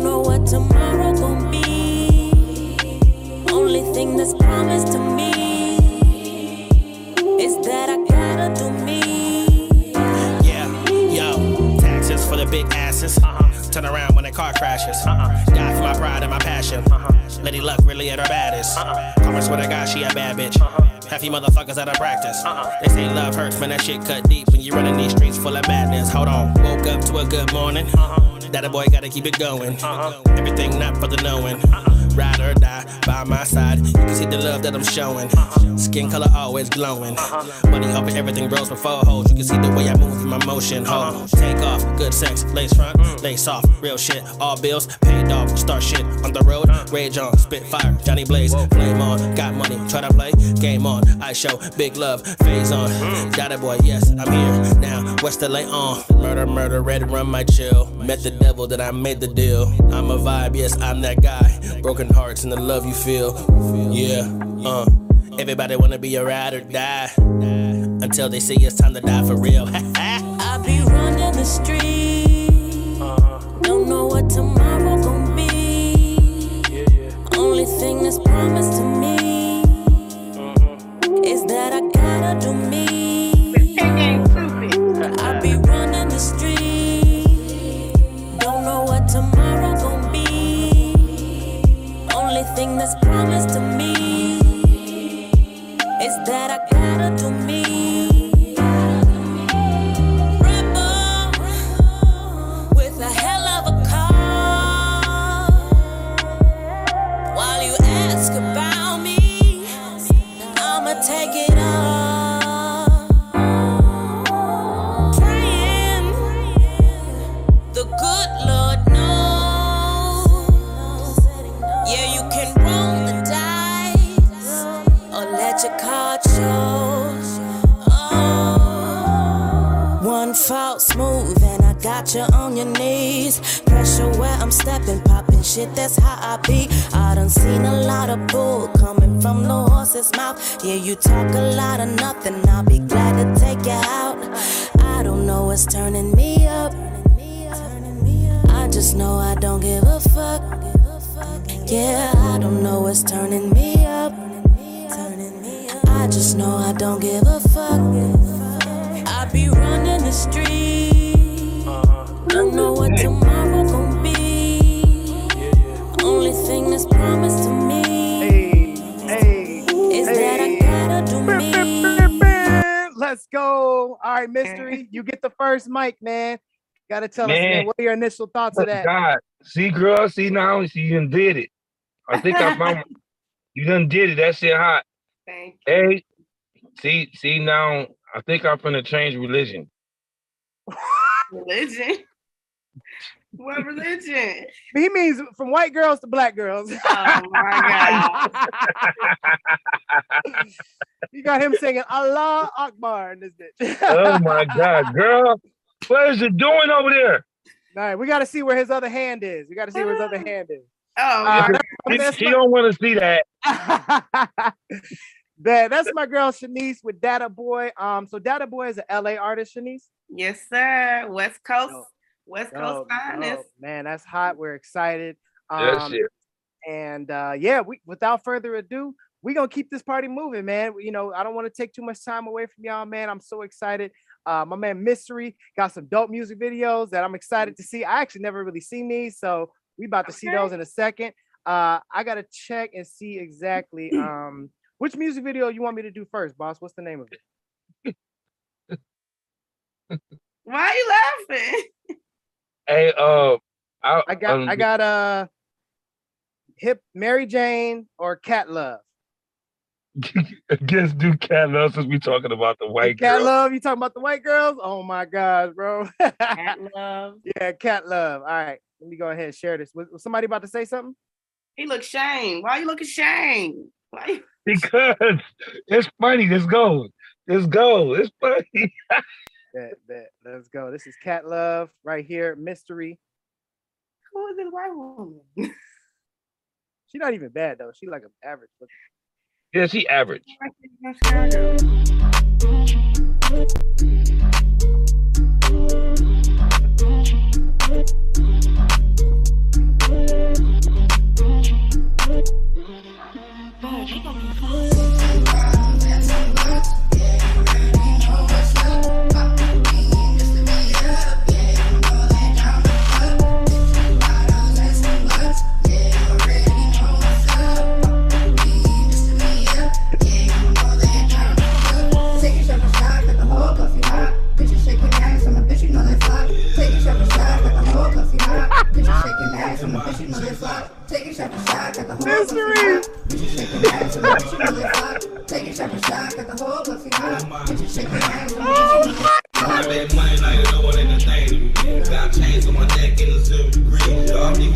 Don't know what tomorrow gon' be. Only thing that's promised to me is that I gotta do me. Yeah, yo, taxes for the big asses. Uh-huh. Turn around when the car crashes. Uh-uh. Die for my pride and my passion. Uh-huh. Lady Luck really at her baddest. Uh-uh. Karma swear to God, she a bad bitch. Uh-huh. Half you motherfuckers out of practice. Uh-uh. They say love hurts, man, that shit cut deep when you running these streets full of madness. Hold on, woke up to a good morning. Uh-huh. That a boy gotta keep it going. Uh-huh. Everything not for the knowing. Uh-uh. Ride or die by my side. Love that I'm showing. Skin color always glowing. Money over everything rose before hoes. You can see the way I move in my motion. Ho, take off, good sex, lace front, lace off, real shit. All bills paid off. Start shit on the road. Rage on, spit fire, Johnny Blaze, flame on. Got money, try to play, game on. I show big love, phase on. Daddy boy, yes, I'm here now. West LA on. Murder, murder, red run my chill. Met the devil, that I made the deal. I'm a vibe, yes, I'm that guy. Broken hearts and the love you feel. Yeah, uh. Everybody wanna be a ride or die. Until they say it's time to die for real. I be running the street. Don't know what tomorrow gon' be. Only thing that's promised to me is that I gotta do me. I be running the street. Don't know what tomorrow gon' be. Only thing that's promised to me stepping, popping shit, that's how I be. I done seen a lot of bull coming from the horse's mouth. Yeah, you talk a lot of nothing, I'll be glad to take you out. I don't know what's turning me up. I just know I don't give a fuck. Yeah, I don't know what's turning me up. I just know I don't give a fuck. I be running the street. Don't know what tomorrow Only thing promised to me is that I gotta do me. Let's go. All right, mystery. You get the first mic, man. Gotta tell us, man, Man. what are your initial thoughts of that? God, see, girl, see now, see, you done did it. I think I found you done did it. That shit hot. Thank you. Hey, see, see now, I think I'm finna change religion. Religion? What religion? He means from white girls to black girls. Oh my God. you got him singing Allah Akbar in this bitch. oh my God, girl, what is it doing over there? All right, we got to see where his other hand is. We got to see where his other hand is. Oh, Uh, She, she my- don't want to see that. that, that's my girl Shanice with Data Boy. Um, so Data Boy is an LA artist, Shanice. Yes, sir. West Coast, West Dope, Coast finest. dope. Man, that's hot. We're excited. That Um, shit. And uh, yeah, we without further ado, we're gonna keep this party moving, man. You know, I don't want to take too much time away from y'all, man. I'm so excited. Uh, my man Mystery got some dope music videos that I'm excited to see. I actually never really seen these, so we about to see those in a second. Uh, I gotta check and see exactly um which music video you want me to do first, boss. What's the name of it? Why are you laughing? Hey, uh, I, I got um, I got uh hip Mary Jane or Cat Love. Guess do cat love since we talking about the white Cat girl. Love, you talking about the white girls? Oh my gosh, bro. Cat love. yeah, Cat Love. All right, let me go ahead and share this. Was, was somebody about to say something? He looks shame. Why you looking shame? Why Because it's funny. Let's go. Let's go. It's funny. Bet, bet. Let's go. This is Cat Love right here. Mystery. Who is this white woman? She's not even bad though. She like an average. looking- yeah, she average. Mystery. I bet money like no one in the thing. Got chains on my neck in the zero degree. Y'all niggas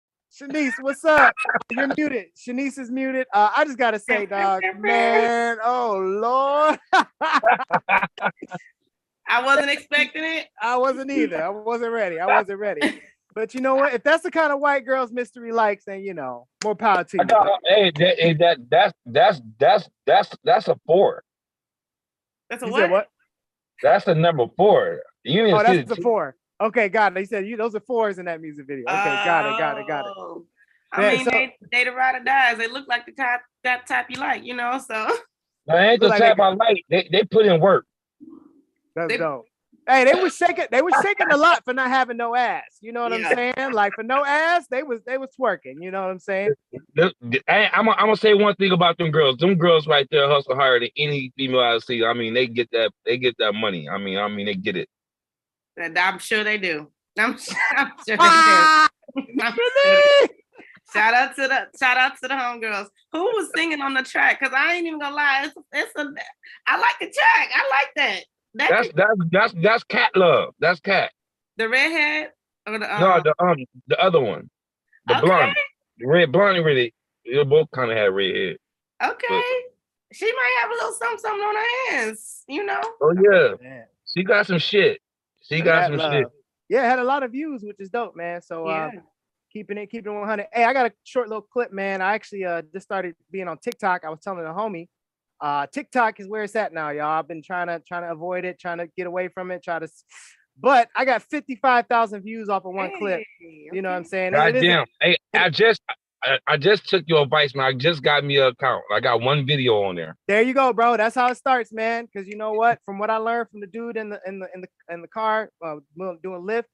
Shanice, what's up? You're muted. Shanice is muted. Uh, I just gotta say, dog, man. Oh Lord. I wasn't expecting it. I wasn't either. I wasn't ready. I wasn't ready. But you know what? If that's the kind of white girls mystery likes, then you know, more power to you. got, hey, that, hey, that that's that's that's that's that's a four. That's a You what? said what? That's the number four. You didn't Oh, see that's the the four. Okay, got it. He said you those are fours in that music video. Okay, got it, got it, got it. Oh. I Yeah, mean, so- they, they the ride or dies. They look like the type that type you like, you know. So That ain't the Look like type I like. They they put in work. That's They- dope. Hey, they was shaking. They was shaking a lot for not having no ass. You know what I'm saying? Like for no ass, they was they was twerking. You know what I'm saying? The- the- I, I'm gonna I'm gonna say one thing about them girls. Them girls right there hustle harder than any female I see. I mean, they get that they get that money. I mean, I mean, they get it. That- I'm sure they do. I'm, su- I'm sure they do. I'm sure they do. Shout out to the shout out to the homegirls. Who was singing on the track? Cause I ain't even gonna lie. It's it's a I like the track. I like that. That That's that's that's that's cat love. That's cat. the redhead or the um, no, the um the other one, the Okay. blonde, the red blonde. Really, they both kind of had red hair. okay. she might have a little something, something on her hands. You know. Oh yeah, she got some shit. She got That some love. shit. Yeah, had a lot of views, which is dope, man. So uh, keeping it, keeping it 100. Hey, I got a short little clip, man. I actually uh just started being on TikTok. I was telling a homie, uh, TikTok is where it's at now, y'all. I've been trying to trying to avoid it, trying to get away from it, try to. s- But I got 55,000 views off of one clip. You know what I'm saying? It- it is a- Hey, I just I, I just took your advice, man. I just got me an account. I got one video on there. There you go, bro. That's how it starts, man. Because you know what? From what I learned from the dude in the in the in the in the car uh, doing Lyft,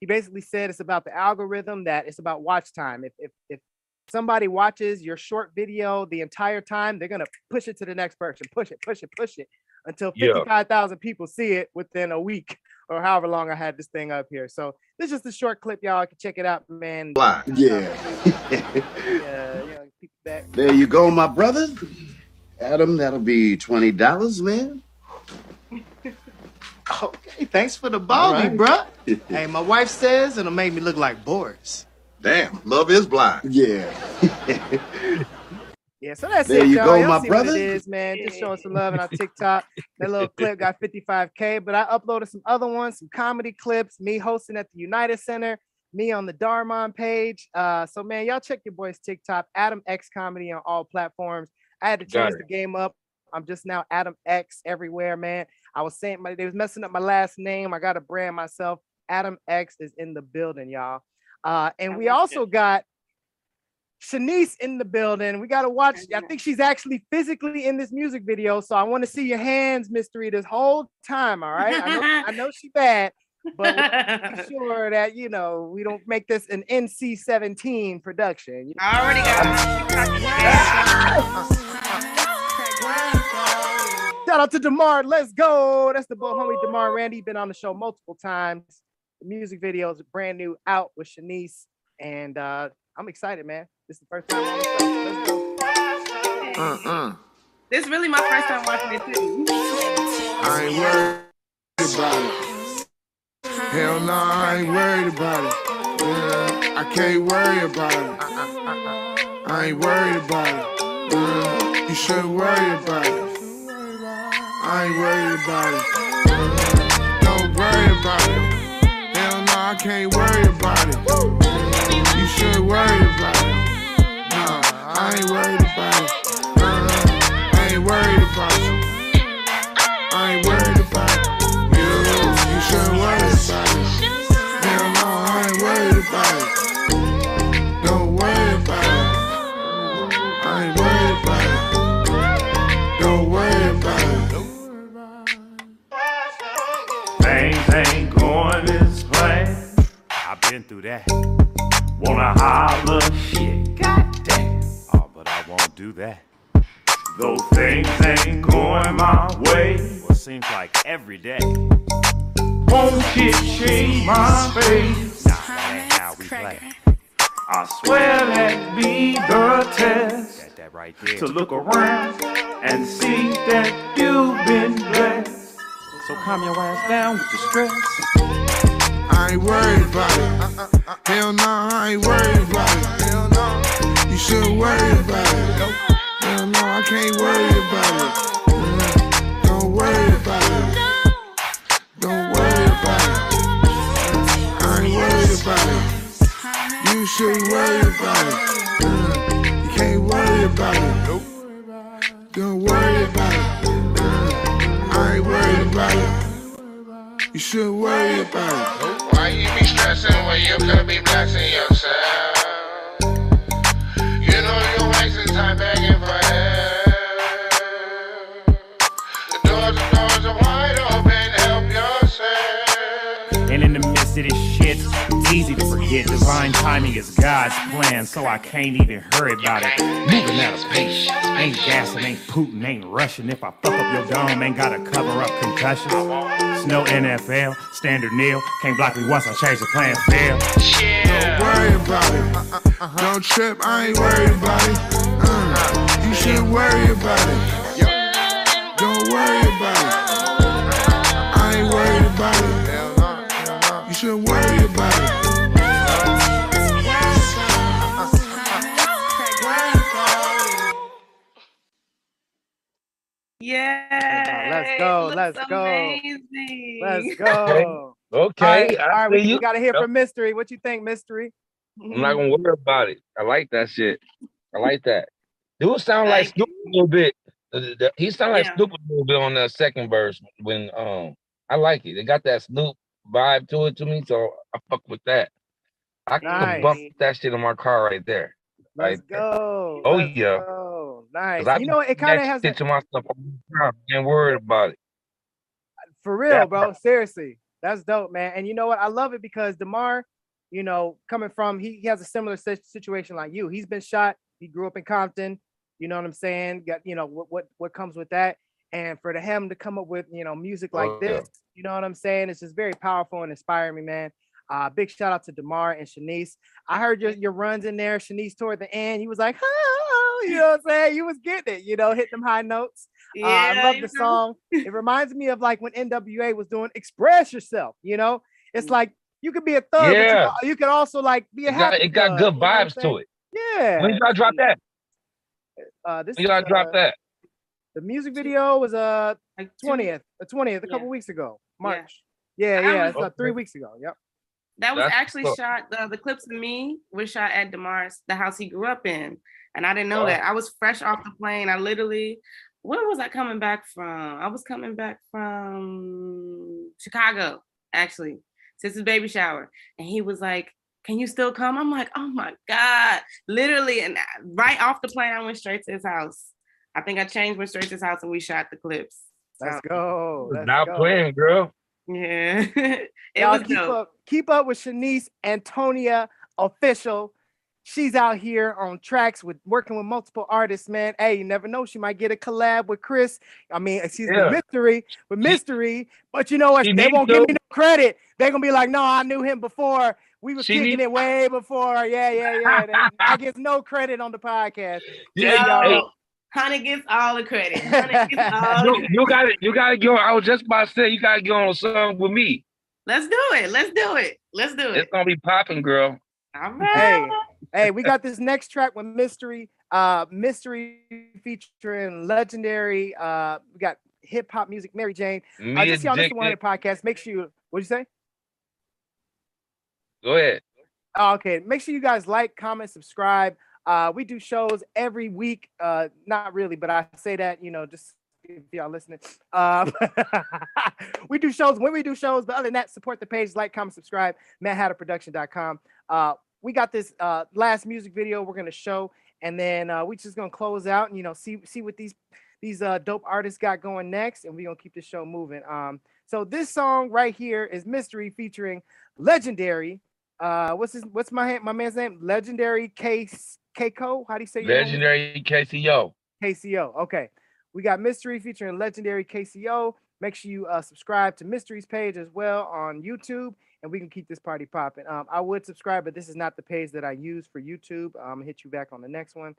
he basically said it's about the algorithm that it's about watch time. If if if somebody watches your short video the entire time, they're gonna push it to the next person, push it, push it, push it until Yeah. 55,000 people see it within a week or however long I had this thing up here. So this is just a short clip, y'all. You can check it out, man. Yeah. Yeah, you know, people back. There you go, my brother. Adam, that'll be twenty dollars, man. Okay, thanks for the baldy, All bruh. hey, my wife says it'll make me look like Boris. Damn, love is blind. Yeah. Yeah, so that's There it, you y'all. go, Y'all my see brother. What it is, man. Just showing some love on our TikTok. That little clip got 55k, but I uploaded some other ones, some comedy clips, me hosting at the United Center, me on the Darmon page. Uh, so man, y'all check your boy's TikTok, Adam X Comedy on all platforms. I had to change the game up. I'm just now Adam X everywhere, man. I was saying my, they was messing up my last name. I got to brand myself. Adam X is in the building, y'all. Uh, and we also got Shanice in the building. We gotta watch. I think she's actually physically in this music video. So I want to see your hands, mystery, this whole time. All right. I know, I know she bad, but we wanna be sure that you know we don't make this an NC-17 production. I already got Shout out to Demar. Let's go. That's the boy homie Demar Randy. Been on the show multiple times. The music video is brand new out with Shanice, and uh, I'm excited, man. This is the first time. on the. Let's go. Uh-uh. This is really my first time watching it too. I ain't worried about it. Hell no, I ain't worried about it. Yeah, I can't worry about it. I ain't worried about it. Yeah, you shouldn't worry about it. I ain't worried about it. Don't worry about it. Hell no, I can't worry about it. Should worry about it. No, I ain't worried about it. Uh, I ain't worried about you. I ain't worried about it. You, you should worry about it. I ain't worried about it. Don't worry about it. I ain't worried about it. Don't worry about it. Things ain't going as planned. I've been through that. Wanna holler, shit, goddamn. Oh, but I won't do that. Though things ain't going my way, well, seems like every day. Won't it change my face? Nah, ain't how we play. I swear that be the test. Got that right there. To look around and see that you've been blessed. So calm your ass down with the stress. I ain't worried about it. Hell no, I ain't worried about it. Hell no, you shouldn't worry about it. Hell no, I can't worry about it. Uh, Don't worry about it. Don't worry about it. I ain't worried about it. You shouldn't worry about it. Uh, You can't worry about it. Don't worry about it. Uh, I ain't worried about it. You shouldn't worry about it. Why you be stressing when you could be blessing yourself? Easy to forget divine timing is God's plan, so I can't even hurry about it. Moving out of pace, ain't gassing, ain't Putin, ain't rushing. If I fuck up your dome, ain't gotta cover up concussions. It's no NFL, standard nil. Can't block me once I change the plan, fail. Don't worry about it. Don't trip, I ain't worried about it. Uh, you should worry about it. Don't worry Let's go. Let's go. Amazing. Let's go. Okay. All right, I all right we, you. got to hear Yep. from Mystery. What you think, Mystery? I'm not gonna worry about it. I like that shit. I like that. Dude sound like Snoop a little bit. He sound like Yeah. Snoop a little bit on the second verse when um I like it. They got that Snoop vibe to it to me, so I fuck with that. I could Nice. bump that shit in my car right there. Let's Right go. Oh Let's yeah. go. Nice. I You know, it kind of has that, to myself all the time. Ain't worried about it. for real, bro. Seriously, that's dope, man. And you know what? I love it because Demar, you know, coming from he, he has a similar situation like you. He's been shot. He grew up in Compton. You know what I'm saying? Got you know what what what comes with that. And for the him to come up with you know music like Oh, yeah. this, you know what I'm saying? It's just very powerful and inspiring me, man. Uh, big shout out to Demar and Shanice. I heard your, your runs in there, Shanice, toward the end. He was like, oh, you know what I'm saying? You was getting it, you know, hitting them high notes. Uh, I love the know. song. It reminds me of like when NWA was doing "Express Yourself." You know, it's like you could be a thug, Yeah. but you, you could also like be a It got, it got thug, good you know vibes to it. Yeah. When you gotta drop that? Uh, this When you gotta is, drop uh, that? The music video was uh twentieth, the twentieth, a Yeah. couple weeks ago, March. Yeah, That yeah, was- it's uh, three weeks ago. Yep. That was That's actually what's shot. The, the clips of me was shot at Demar's, the house he grew up in, and I didn't know Oh. that. I was fresh off the plane. I literally, where was I coming back from? I was coming back from Chicago, actually, since his baby shower, and he was like, "Can you still come?" I'm like, "Oh my god!" Literally, and right off the plane, I went straight to his house. I think I changed, went straight to his house, and we shot the clips. Let's go. Let's Not go. playing, girl. yeah, it Y'all was keep dope. up, keep up with Shanice Antonia official. She's out here on tracks with working with multiple artists, man. Hey, you never know. She might get a collab with Chris. I mean, excuse Yeah. me, mystery with mystery. But you know what? she They won't give me no credit. They're gonna be like, no, I knew him before. We was She kicking need- it way before. Yeah, yeah, yeah. They- I get no credit on the podcast. Yeah, Just y'all- hey, Honey gets all the credit. Honey gets all the you, credit. you got to You got to go. I was just about to say you got to get on a song with me. Let's do it. Let's do it. Let's do it. It's gonna be popping, girl. All right. hey, hey, we got this next track with Mystery, uh, Mystery featuring legendary, uh, we got hip hop music, Mary Jane. Uh, Me just see on this addicted. 100 podcast. Make sure you, what'd you say? Go ahead. Oh, okay, make sure you guys like, comment, subscribe. Uh, we do shows every week. Uh, not really, but I say that, you know, just if y'all listening. Um, we do shows when we do shows, but other than that, support the page, like, comment, subscribe, MattHatterProduction.com. Uh, we got this uh last music video we're gonna show, and then uh we just gonna close out and you know see see what these these uh dope artists got going next, and we're gonna keep the show moving. Um, so this song right here is Mystery featuring Legendary. Uh, what's his what's my my man's name? Legendary Case Keiko. How do you say? Legendary KCO. KCO. Okay. We got Mystery featuring Legendary KCO. Make sure you uh, subscribe to Mystery's page as well on YouTube, and we can keep this party popping. Um, I would subscribe, but this is not the page that I use for YouTube. I'm gonna hit you back on the next one.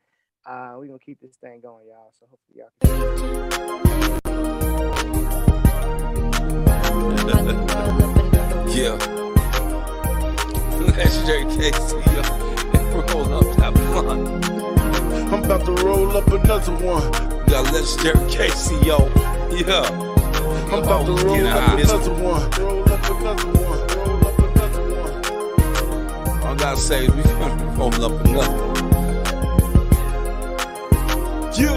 Uh, we're gonna keep this thing going, y'all. So hopefully y'all yeah. Legendary KC. Roll up that blunt. I'm about to roll up another one. We got legendary KCO. Yeah. I'm about to roll Get up high. another one. Roll up another one. Roll up another one. All I gotta say we gonna up another one. You,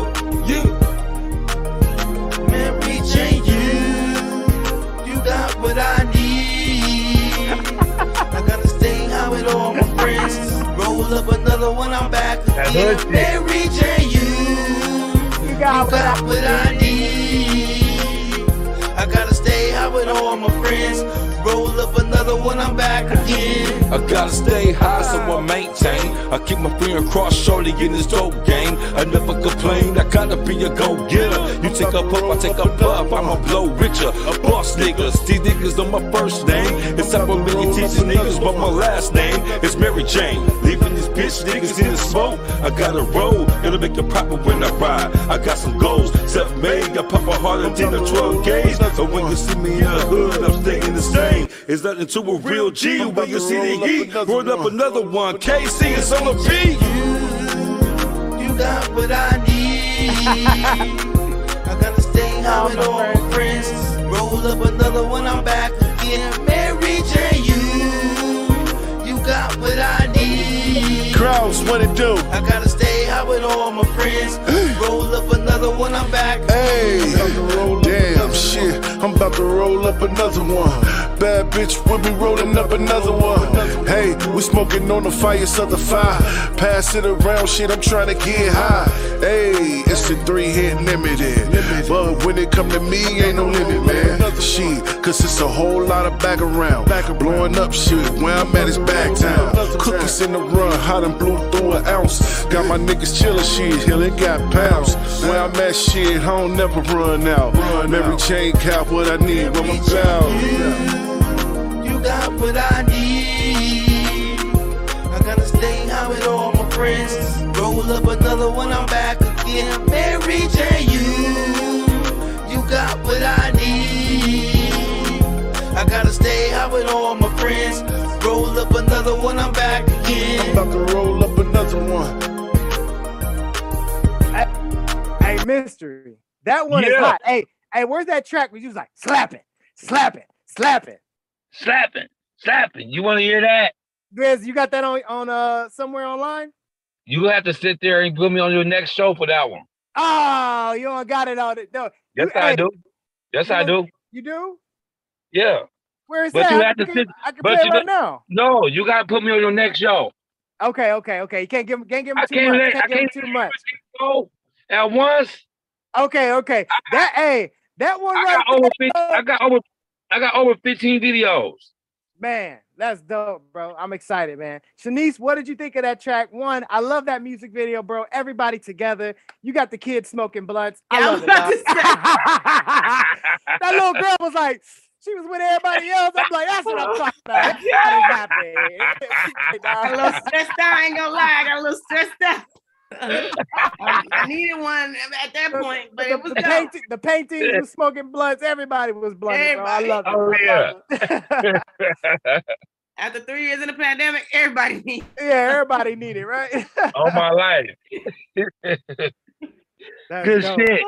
you. Mary Jane, you, you got what I need. I gotta stay high with all my friends. Roll up another one, I'm back again. Mary Jane, you, you got, what I need. I gotta stay high with all my friends. Up another one, I'm back again. I gotta stay high so I maintain. I keep my friend cross shorty in this dope game. I never complain, I gotta be a go getter. You take a puff, I take a puff, I'ma blow richer. A boss niggas, these niggas on my first name. It's time for me to niggas but my last name is Mary Jane. Leaving these bitch niggas in the smoke. I gotta roll, it'll make it proper when I ride. I got some goals, self made, I pop a harder than a 12 gauge. So when you see me in the hood, I'm staying the same. It's nothing to a real G. When you see the heat, roll up another one. KC is on the beat. You got what I need. I gotta stay high with all my friends. Roll up another one, I'm back again. Mary J, you, you got what I need. Crowds, what it do? I gotta high with all my friends. Roll up another one, I'm back. Hey, damn shit, I'm about to roll up another one. Bad bitch, we'll be rolling up another one. Hey, we smoking on the fire, the fire. Pass it around, shit, I'm trying to get high. Hey, it's a three hit limited. But when it come to me, ain't no limit, man. Shit, cause it's a whole lot of back around. Blowing up shit, where I'm at is back town. Cookies in the run, hot and blue through an ounce. Got my niggas chillin' shit, hell, it got pounds. Where I'm at shit, I don't never run out. Mary chain cap, what I need, what I'm about. You got what I need. I gotta stay high with all my friends. Roll up another one, I'm back again. Mary J, you, you got what I need. I gotta stay high with all my friends. Roll up another one, I'm back again. I'm about to roll up another one. Hey, mystery. That one is hot. Hey, hey, where's that track where you was like, slap it, slap it, slap it? slap Slapping, slapping. You want to hear that? Grizz, you got that on on uh somewhere online? You have to sit there and put me on your next show for that one. Oh, you don't got it on it. No. Yes, you- I hey, do. Yes, I do. You do? Yeah. Where is But that? you I have to can, sit. I can but play it right got- now. No, you got to put me on your next show. Okay, okay, okay. You can't give him can't give him too can't much. let- can't I give can't too much. Go at once. Okay, okay. That hey, that one I right got over. there, 50, I uh, got over. I got over 15 videos. Man, that's dope, bro. I'm excited, man. Shanice, what did you think of that track? One, I love that music video, bro. Everybody together. You got the kids smoking blunts. I Yeah, I love was it. about dog. to that little girl was like, she was with everybody else. I'm like, that's what I'm talking about. Everybody's happy. got a little stressed out. I ain't gonna lie, I got a little stressed out. I needed one at that point, but it was the, dope. painting, the paintings was smoking blunts. Everybody was blunting, bro. I love it. Oh yeah. After three years in the pandemic, everybody needs. yeah, everybody need it, right? All my life. That's Good dope. shit.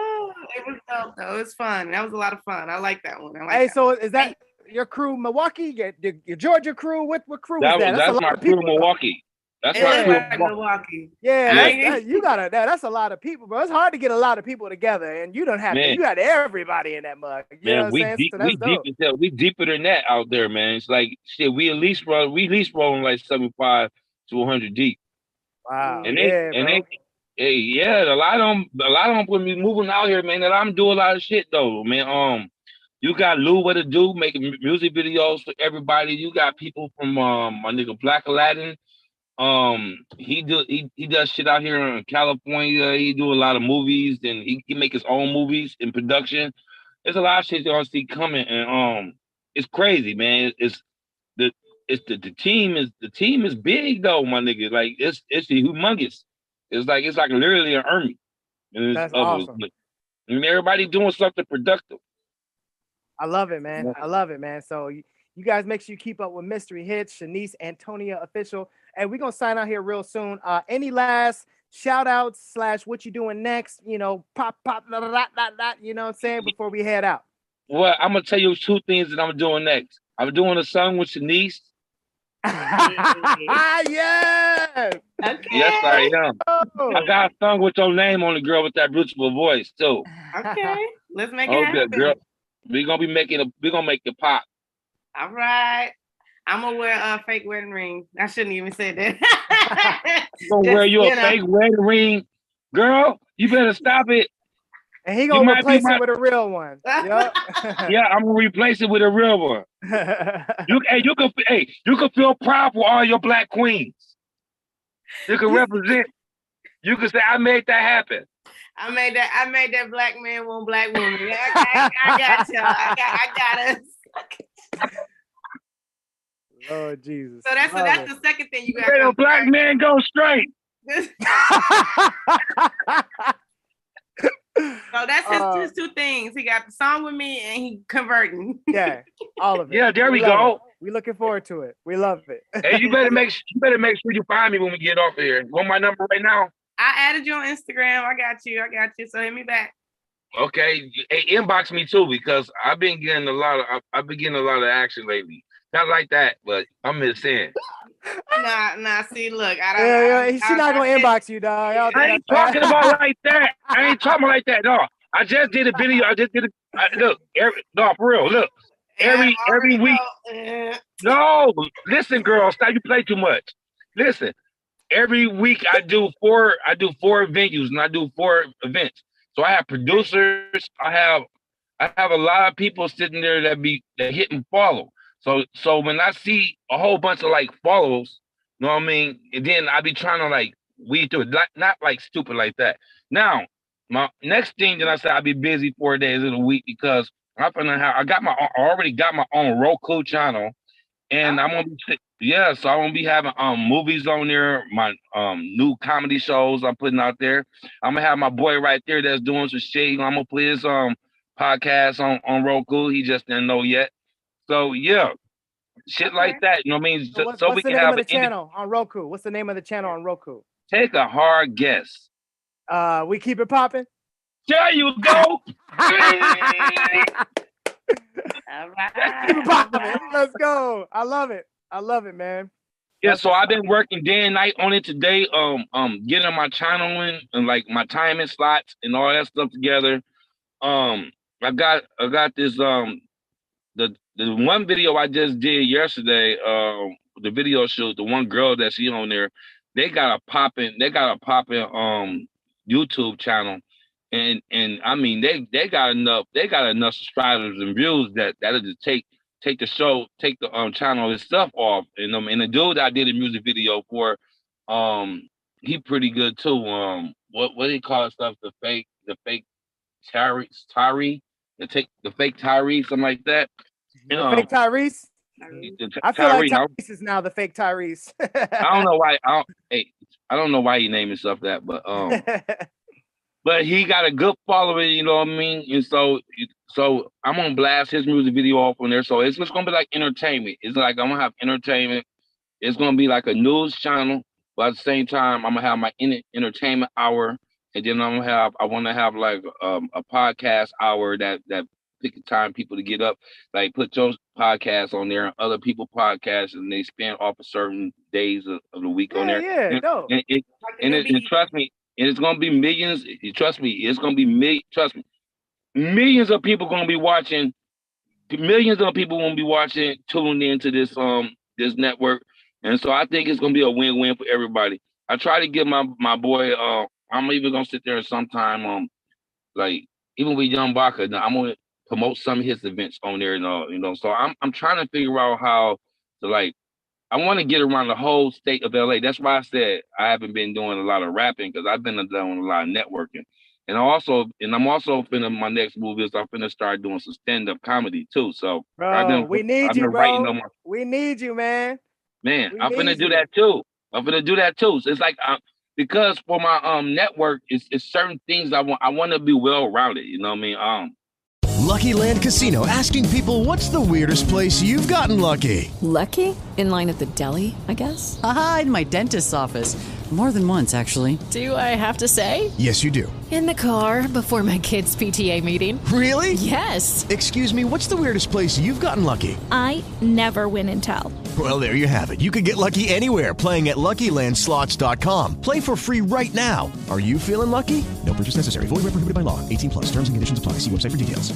It was dope though. It was fun. That was a lot of fun. I like that one. I like Hey, that so is that your crew, Milwaukee? Your, your, your Georgia crew? What what crew That is that? was, a that's lot my of crew, people, bro. Milwaukee. That's It my crew. like Milwaukee. Yeah, Yeah. that's- that- you got to. That, that's a lot of people, bro. It's hard to get a lot of people together, and you don't have to. Man. You had everybody in that mug. You know what we saying? deep, so we dope. deep as. We deeper than that out there, man. It's like shit. We at least roll. We at least rolling like seventy five to one hundred deep. Wow. And they yeah, and bro. they, hey, yeah, a lot of them, a lot of them put me moving out here, man. That I'm doing a lot of shit though, man. Um, you got Lou what to do, making music videos for everybody. You got people from um my nigga Black Aladdin. Um, he do he, he does shit out here in California. He do a lot of movies and he, he make his own movies in production. There's a lot of shit gonna see coming, and um, it's crazy, man. It's the it's the, the team is the team is big though, my nigga. Like it's it's humongous. It's like it's like literally an army. And it's That's awesome. Like, And everybody doing something productive. I love it, man. I love it, man. So you, you guys make sure you keep up with Mystery Hits, Shanice Antonia official, and we're gonna sign out here real soon. Uh, any last shout outs slash what you doing next? You know, pop pop da, da, da, da, You know what I'm saying before we head out. Well, I'm gonna tell you two things that I'm doing next. I'm doing a song with Shanice. yes. Yes, I am. Oh. I got a song with your name on the girl with that beautiful voice too. Okay, let's make it Oh, happen. girl. We're gonna be making a we're gonna make it pop. All right. I'm gonna wear a fake wedding ring. I shouldn't even say that. You gonna Just, wear you a know. fake wedding ring. Girl, you better stop it. And he gonna replace my- it with a real one. Yup. yeah, I'm gonna replace it with a real one. You, hey, you can, hey, you can feel proud for all your black queens. You can represent. You can say, "I made that happen." I made that. I made that black man want black woman. Yeah, I, I, I got you. I got. I got us. Lord Jesus. So that's Love that's it. the second thing you got. Hey, a black man go straight. So that's his, Uh, his two things. He got the song with me and he converting. yeah, all of it. Yeah, there we love go. it. We looking forward to it. We love it. Hey, you better make you better make sure you find me when we get off here. here. Want my number right now? I added you on Instagram. I got you. I got you. So hit me back. Okay, hey, inbox me too because I've been getting a lot of I- I've been getting a lot of action lately. Not like that, but I'm just saying. Nah, nah. See, look, I don't. Yeah, I- yeah, she I- not gonna can't- inbox you, dog. I ain't talking about like that. I ain't talking like that. No, I just did a video. I just did a I, look. Every, no, for real. Look, every every week. Eh. No, listen, girl. Stop. You play too much. Listen. Every week I do four. I do four venues and I do four events. So I have producers. I have I have a lot of people sitting there that be that hit and follow. So so when I see a whole bunch of like follows, you know what I mean? And then I be trying to like weed through it, not, not like stupid like that. Now, my next thing that I said I'll be busy four days of the week because I'm gonna have I got my I already got my own Roku channel, and I'm gonna be yeah, so I'm gonna be having um movies on there, my um new comedy shows I'm putting out there. I'm gonna have my boy right there that's doing some shit. I'm gonna play his um podcast on on Roku. He just didn't know yet. So yeah, shit like that. You know what I mean? So So, what's, so what's we the can name have of the an indi- channel on Roku? What's the name of the channel on Roku? take a hard guess. Uh, we keep it popping. There you go. Keep it popping. Let's go. I love it. I love it, man. Yeah, so I've been working day and night on it today. Um, um, getting my channel in and like my timing slots and all that stuff together. Um, I got I got this um the the one video I just did yesterday. Um, the video shoot the one girl that she on there. They got a popping. They got a popping um YouTube channel, and and I mean they they got enough. They got enough subscribers and views that that'll just take take the show, take the um channel itself off. And um and the dude I did a music video for, um, he pretty good too. Um, what what do you call stuff? The fake, the fake Tyree, Tyree, the take the fake Tyree, something like that. The Um, fake Tyrese. Ty- I feel like Tyrese is now the fake Tyrese. I don't know why. I don't. Hey, I don't know why he named himself that, but um, but he got a good following. You know what I mean? And so, so I'm gonna blast his music video off on there. So it's just gonna be like entertainment. It's like I'm gonna have entertainment. It's gonna be like a news channel, but at the same time, I'm gonna have my en- entertainment hour, and then I'm gonna have. I want to have like um, a podcast hour that that pick a time people to get up, like put your podcast on there and other people podcasts, and they spend off of certain days of, of the week on there. yeah, and, dope. and it, and, it, and trust me, and it's gonna be millions. you Trust me, it's gonna be me. Trust me, millions of people gonna be watching. Millions of people gonna be watching, tuned into this um this network, and so I think it's gonna be a win-win for everybody. I try to get my my boy. Uh, I'm even gonna sit there sometime um like even with Young Baka, I'm gonna promote some of his events on there and all, you know. So I'm I'm trying to figure out how to like I want to get around the whole state of LA. That's why I said I haven't been doing a lot of rapping because I've been doing a lot of networking. And also and I'm also finna my next move is I'm finna start doing some stand-up comedy too. So I've Bro, been we need I've you, bro. my We need you, man. man, We I'm finna need do that too. I'm finna do that too. So it's like uh, because for my um network, it's, it's certain things I want. I want to be well rounded. You know what I mean? Um, Lucky Land Casino asking people what's the weirdest place you've gotten lucky? Lucky? In line at the deli, I guess? Aha, in my dentist's office. More than once, actually. Do I have to say? Yes, you do. In the car before my kids' PTA meeting. Really? Yes. Excuse me, what's the weirdest place you've gotten lucky? I never win and tell. Well, there you have it. You can get lucky anywhere playing at LuckyLandSlots.com. Play for free right now. Are you feeling lucky? No purchase necessary. Void where prohibited by law. 18 plus. Terms and conditions apply. See website for details.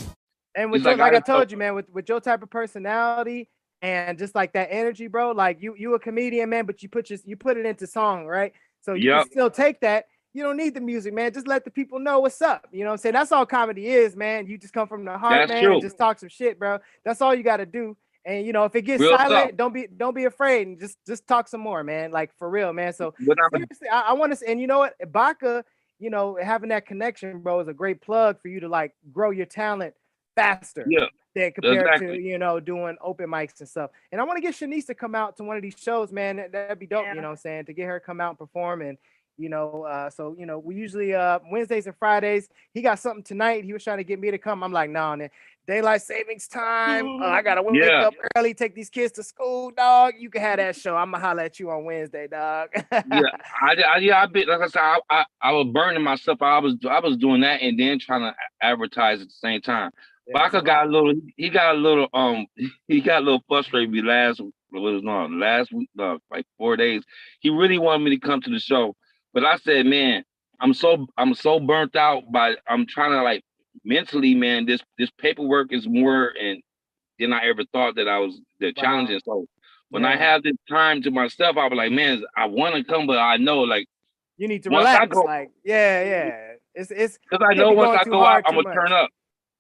And with like, like, I I told you, man, with, with your type of personality and just like that energy, bro, like you you a comedian, man, but you put your you put it into song, right? So you Yep. can still take that. You don't need the music, man. Just let the people know what's up. You know what I'm saying? That's all comedy is, man. You just come from the heart, That's man, true. and just talk some shit, bro. That's all you got to do. And you know, if it gets Real silent, talk. don't be don't be afraid and just just talk some more, man. Like for real, man. So I'm- seriously, I, I want to, say, and you know what, Ibaka, you know, having that connection, bro, is a great plug for you to like grow your talent faster. Yeah, Than compared to you know doing open mics and stuff. And I want to get Shanice to come out to one of these shows, man. That, that'd be dope. You know what I'm saying? To get her to come out and perform and You know, uh, so you know, we usually uh Wednesdays and Fridays. He got something tonight. He was trying to get me to come. I'm like, no, nah, daylight savings time. Oh, I gotta wake Yeah. up early, take these kids to school, dog. You can have that show. I'm gonna holler at you on Wednesday, dog. yeah, I, I yeah, I been like I said, I, I, I was burning myself. I was I was doing that and then trying to advertise at the same time. Baka got a little, he got a little, um, he got a little frustrated with me last, what was no, last week, no, like four days. He really wanted me to come to the show, but I said, man, I'm so, I'm so burnt out by, I'm trying to like mentally, man. This, this paperwork is more and than I ever thought that I was the challenging. So when I have this time to myself, I'll be like, man, I want to come, but I know like You need to relax. go- like, yeah, yeah. It's it's Because I know once I go out, I'm gonna turn much. up.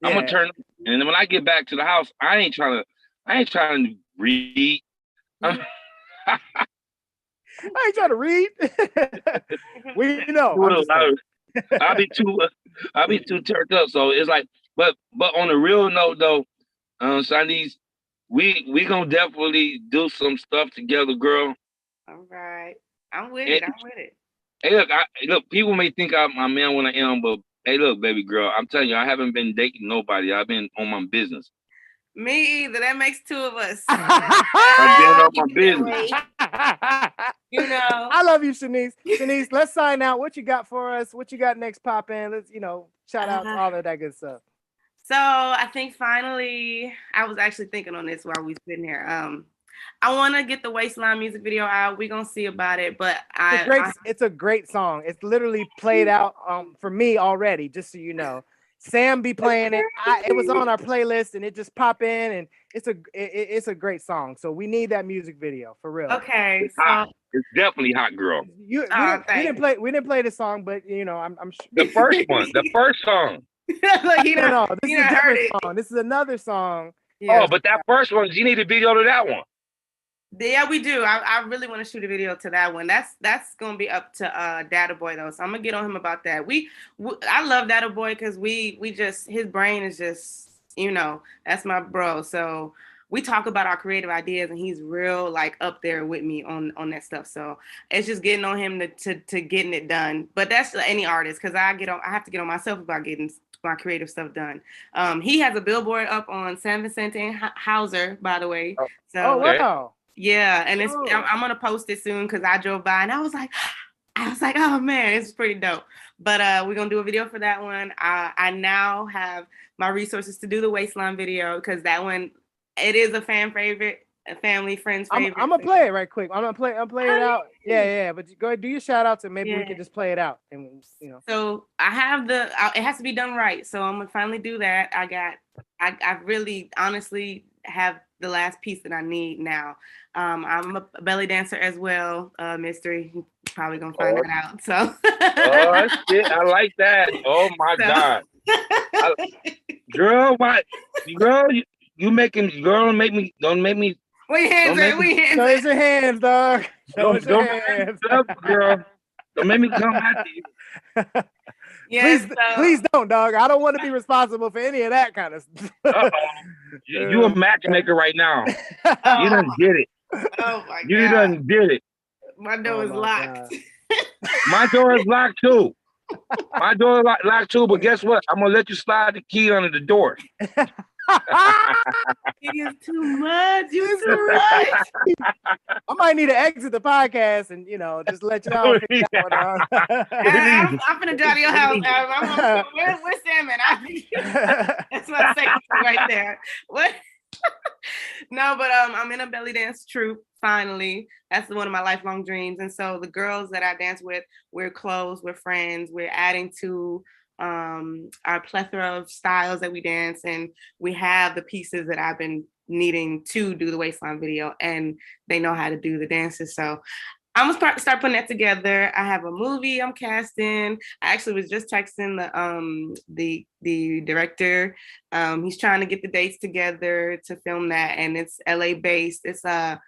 I'm gonna turn up, and then when I get back to the house, I ain't trying to. I ain't trying to read. I'm, mm. I ain't trying to read. we know. I'm doing a just lot kidding. of- I'll be too. I'll be too turned up. So it's like, but but on a real note though, um, Shanice, we we gonna definitely do some stuff together, girl. All right. I'm with Eh, it. I'm with it. Hey, look, I, look. People may think I'm a man when I am, but hey, look, baby girl, I'm telling you, I haven't been dating nobody. I've been on my business. Me either. That makes two of us. I've been on my business. you know. I love you, Shanice. Shanice, let's sign out. What you got for us? What you got next? Pop in. Let's, you know, shout out to Uh-huh. all of that good stuff. So I think finally, I was actually thinking on this while we sitting here. Um, I want to get the Waistline music video out. We're gonna see about it, but I, It's a great, I it's a great song. It's literally played out um for me already, just so you know. Sam be playing it. I, it was on our playlist and it just pop in and it's a it, it- it's a great song. So we need that music video for real. okay. It's hot. It's definitely hot, girl. You, we, Oh, didn't, we didn't play we didn't play the song, but you know, I'm I'm sure The first one, the first song. Look, he no, done- no, this he is a different song. This is another song. Oh, but that first one, you need a video to that one. Yeah, we do. I, I really want to shoot a video to that one. That's that's gonna be up to uh Data Boy though. So I'm gonna get on him about that. We, we I love Data Boy because we we just his brain is just you know that's my bro. So we talk about our creative ideas and he's real like up there with me on on that stuff. So it's just getting on him to to, to getting it done. But that's any artist because I get on I have to get on myself about getting my creative stuff done. Um, he has a billboard up on San Vicente and Hau- Hauser, by the way. So Oh wow. Yeah, and it's I'm, I'm gonna post it soon because I drove by and I was like, I was like, oh man, it's pretty dope. But uh, we're gonna do a video for that one. I I now have my resources to do the waistline video because that one it is a fan favorite, a family friends I'm, favorite. I'm gonna play it right quick. I'm gonna play. I'm play it out. Yeah, yeah. But go ahead, do your shout outs and maybe we can just play it out and you know. So I have the. I, it has to be done right. So I'm gonna finally do that. I got. I I really honestly have the last piece that I need now. Um, I'm a belly dancer as well. Uh, mystery. You're Probably gonna find Oh. that out. So. Oh shit, I like that. Oh my So- god, I- girl, what, girl, you, you making girl make me don't make me We hands Don't up. make We hands Show us your hands, dog. Show don't, us your don't hands. up, girl. Don't make me come after you. Yes, please, please don't, dog. I don't want to be responsible for any of that kind of stuff. You, you a uh, matchmaker right now. You done did it. Oh my god. You god. done did it. My door Oh is my locked. My door is locked too. My door is lock- locked too, but guess what? I'm gonna let you slide the key under the door. It is too much. You too much. I might need to exit the podcast and you know just let y'all figure that out. I'm, I'm finna drive to your house. Now. I'm, I'm, where, where's Sam at? I, that's my second right there. What? no, but um, I'm in a belly dance troupe. Finally, that's one of my lifelong dreams. And so the girls that I dance with, we're close, we're friends, we're adding to um our plethora of styles that we dance, and we have the pieces that I've been needing to do the waistline video, and they know how to do the dances. So I'm gonna start start putting that together. I have a movie I'm casting. I actually was just texting the um the the director. Um, he's trying to get the dates together to film that, and it's LA based. It's a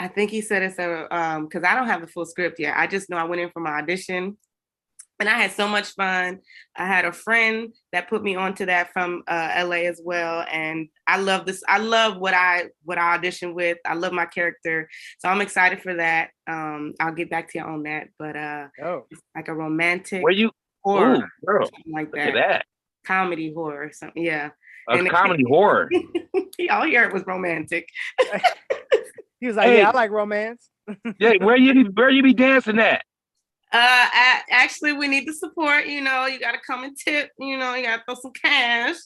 I think he said it's a um because I don't have the full script yet. I just know I went in for my audition and I had so much fun. I had a friend that put me onto that from uh, LA as well, and I love this. I love what I what I auditioned with. I love my character, so I'm excited for that. Um, I'll get back to you on that, but uh, oh. like a romantic Where you? horror, Ooh, girl, something like look at that. that. comedy horror, or something. Yeah, A And it- comedy horror. All he heard was romantic. He was like, Hey. "Yeah, I like romance." yeah, where you where you be dancing at? Uh, actually, we need the support. You know, you got to come and tip. You know, you got to throw some cash.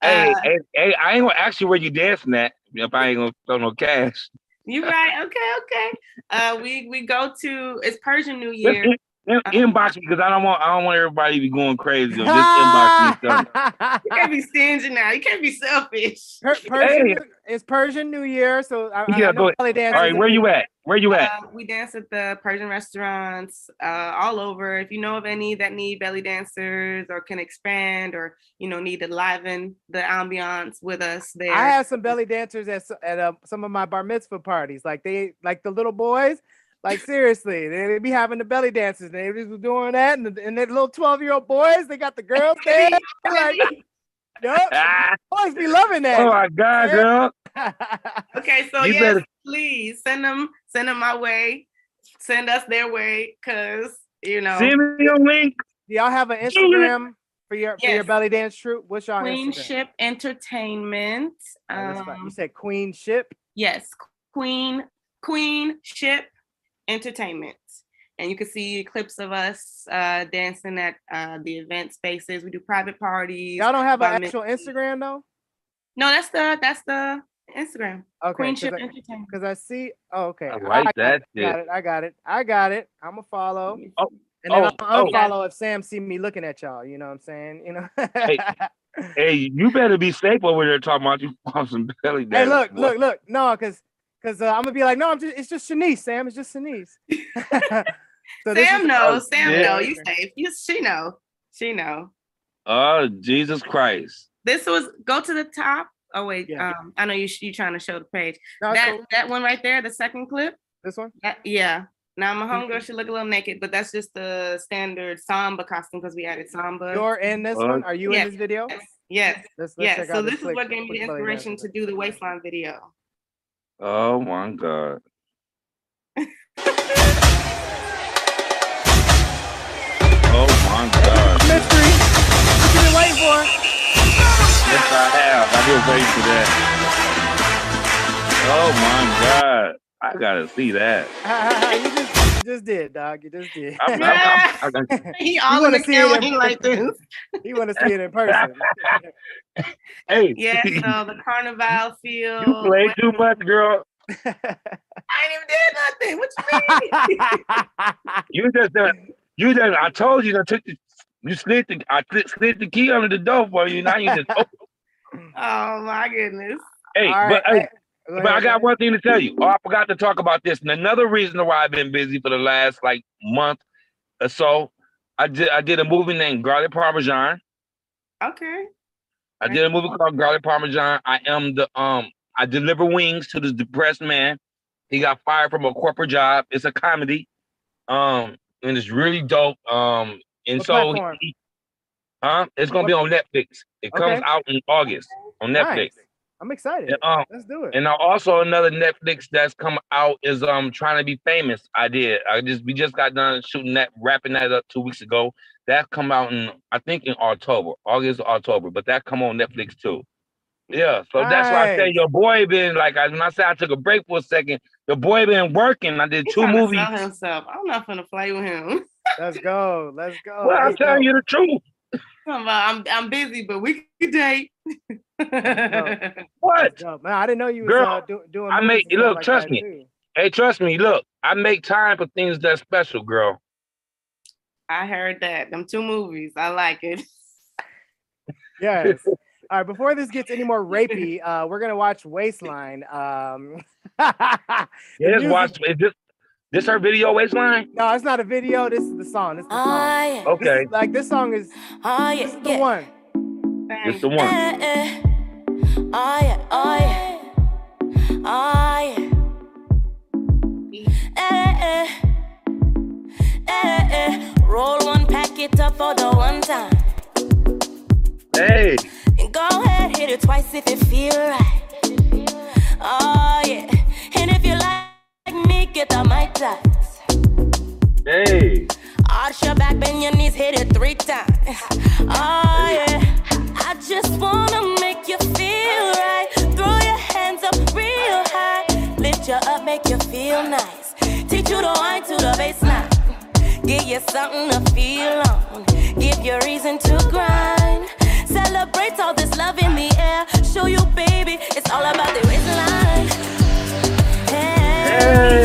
Hey, Uh, hey, hey, I ain't gonna ask you where you dancing at if I ain't gonna throw no cash. You right? Okay, okay. Uh, we we go to it's Persian New Year. In- in- inbox me because I don't want I don't want everybody to be going crazy. Just inbox me. something. You can't be stingy now. You can't be selfish. Per- Persian, Hey. It's Persian New Year, so I, I, Yeah, I know go ahead. belly All dancers right, where and- you at? Where you at? Uh, we dance at the Persian restaurants uh, all over. If you know of any that need belly dancers or can expand or you know need to liven the ambiance with us there. I have some belly dancers at at uh, some of my bar mitzvah parties. Like they, like the little boys. Like seriously, they, they be having the belly dances. They just doing that, and the, and the little twelve year old boys, they got the girls there. like, yup, boys be loving that. Oh my God, girl. Okay, so You yes, better- please send them send them my way. Send us their way, cause you know Send me your link. Do y'all have an Instagram for your for your belly dance troupe? What's your Instagram? Queenship Entertainment. Oh, that's. Um, you said Queen Ship. Yes, Queen Queen Ship Entertainment. And you can see clips of us uh, dancing at uh, the event spaces. We do private parties. Y'all don't have an mitzvahs. actual Instagram though. No, that's the that's the Instagram. Okay, Queen cause I- Entertainment. Because I see. Oh, okay. I like got that it, Got it. I got it. I got it. I'm gonna follow. Oh, And then oh, I'll oh. unfollow if Sam see me looking at y'all. You know what I'm saying? You know. Hey, hey, you better be safe over there talking about you on some belly Hey, dance. look, boy. look, look. No, because because uh, I'm gonna be like, no, I'm just it's just Shanice, Sam. It's just Shanice. So this Sam is- knows. Sam yeah. know. You safe. You she know. She know. Oh, Jesus Christ. This was go to the top. Oh wait, Yeah. um, I know you you trying to show the page. No, that cool. that one right there, the second clip. This one. That, yeah. Now my homegirl should look a little naked, but that's just the standard samba costume because we added samba. You're in this one. Are you Yes, in this video? Yes. Yes. Let's, let's yes. So out this is what gave me the quick belly dance. inspiration to do the waistline video. Oh my God. oh my God. Mystery. What you been waiting for? Yes, I have. I've been waiting for that. Oh my God. I gotta see that. you, just, you just did, dog. You just did. I'm- I'm- I'm- I got- He all in wanna the see it camera. in He like this. You want to see it in person? hey, Yeah. Uh, so the carnival feel. you play too much, girl. I ain't even did nothing. What you mean? You just done. You just. I told you. I took the. You slid the. I slid, slid the key under the door for you. Now you just. Oh, oh my goodness. hey, All but right, but I got one thing to tell you. Oh, I forgot to talk about this. And another reason why I've been busy for the last like month or so, I did. I did a movie named Garlic Parmesan. Okay. I did a movie called Garlic Parmesan. I am the um. I deliver wings to this depressed man. He got fired from a corporate job. It's a comedy, um, and it's really dope. Um, and What so, he- huh? It's gonna be on Netflix. It comes Okay. out in August on Netflix. Nice. I'm excited. And, um, Let's do it. and also another Netflix that's come out is um trying to be famous. I did. I just we just got done shooting that, wrapping that up two weeks ago. That come out in I think in October, August October, but that come on Netflix too. Yeah, so that's why I say your boy been like I, when I say I took a break for a second, your boy been working. I did He two movies. sell himself. I'm not gonna play with him. Let's go. Let's go. Well, I'm Let's go. telling you the truth. Talking about, I'm I'm busy, but we can date. What? No, man, I didn't know you was Girl, uh, do, doing. I make and look, like trust me. too. Hey, trust me. Look, I make time for things that's special, girl. I heard that. Them two movies. I like it. Yes. All right. Before this gets any more rapey, uh, we're gonna watch Waistline. Um, the Yeah, just music- watch. Is this this her video waistline? No, it's not a video. This is the song. This is the song. Ah, yeah. This Okay. is- like this song is. Oh, yeah, this is the yeah. one. It's the one. Eh, eh. Oh, yeah, oh, yeah. Oh, yeah. Eh, eh. Eh, eh. Roll one, pack it up for the one time. Hey. And go ahead, hit it twice if it feel right. Oh get the mic touch. Hey. Arch your back, bend your knees, hit it three times. Oh yeah. I just wanna make you feel right. Throw your hands up real high. Lift you up, make you feel nice. Teach you to wind to the baseline. Give you something to feel on. Give you reason to grind. Celebrate all this love in the air. Show you, baby, it's all about the waistline. Hey, it's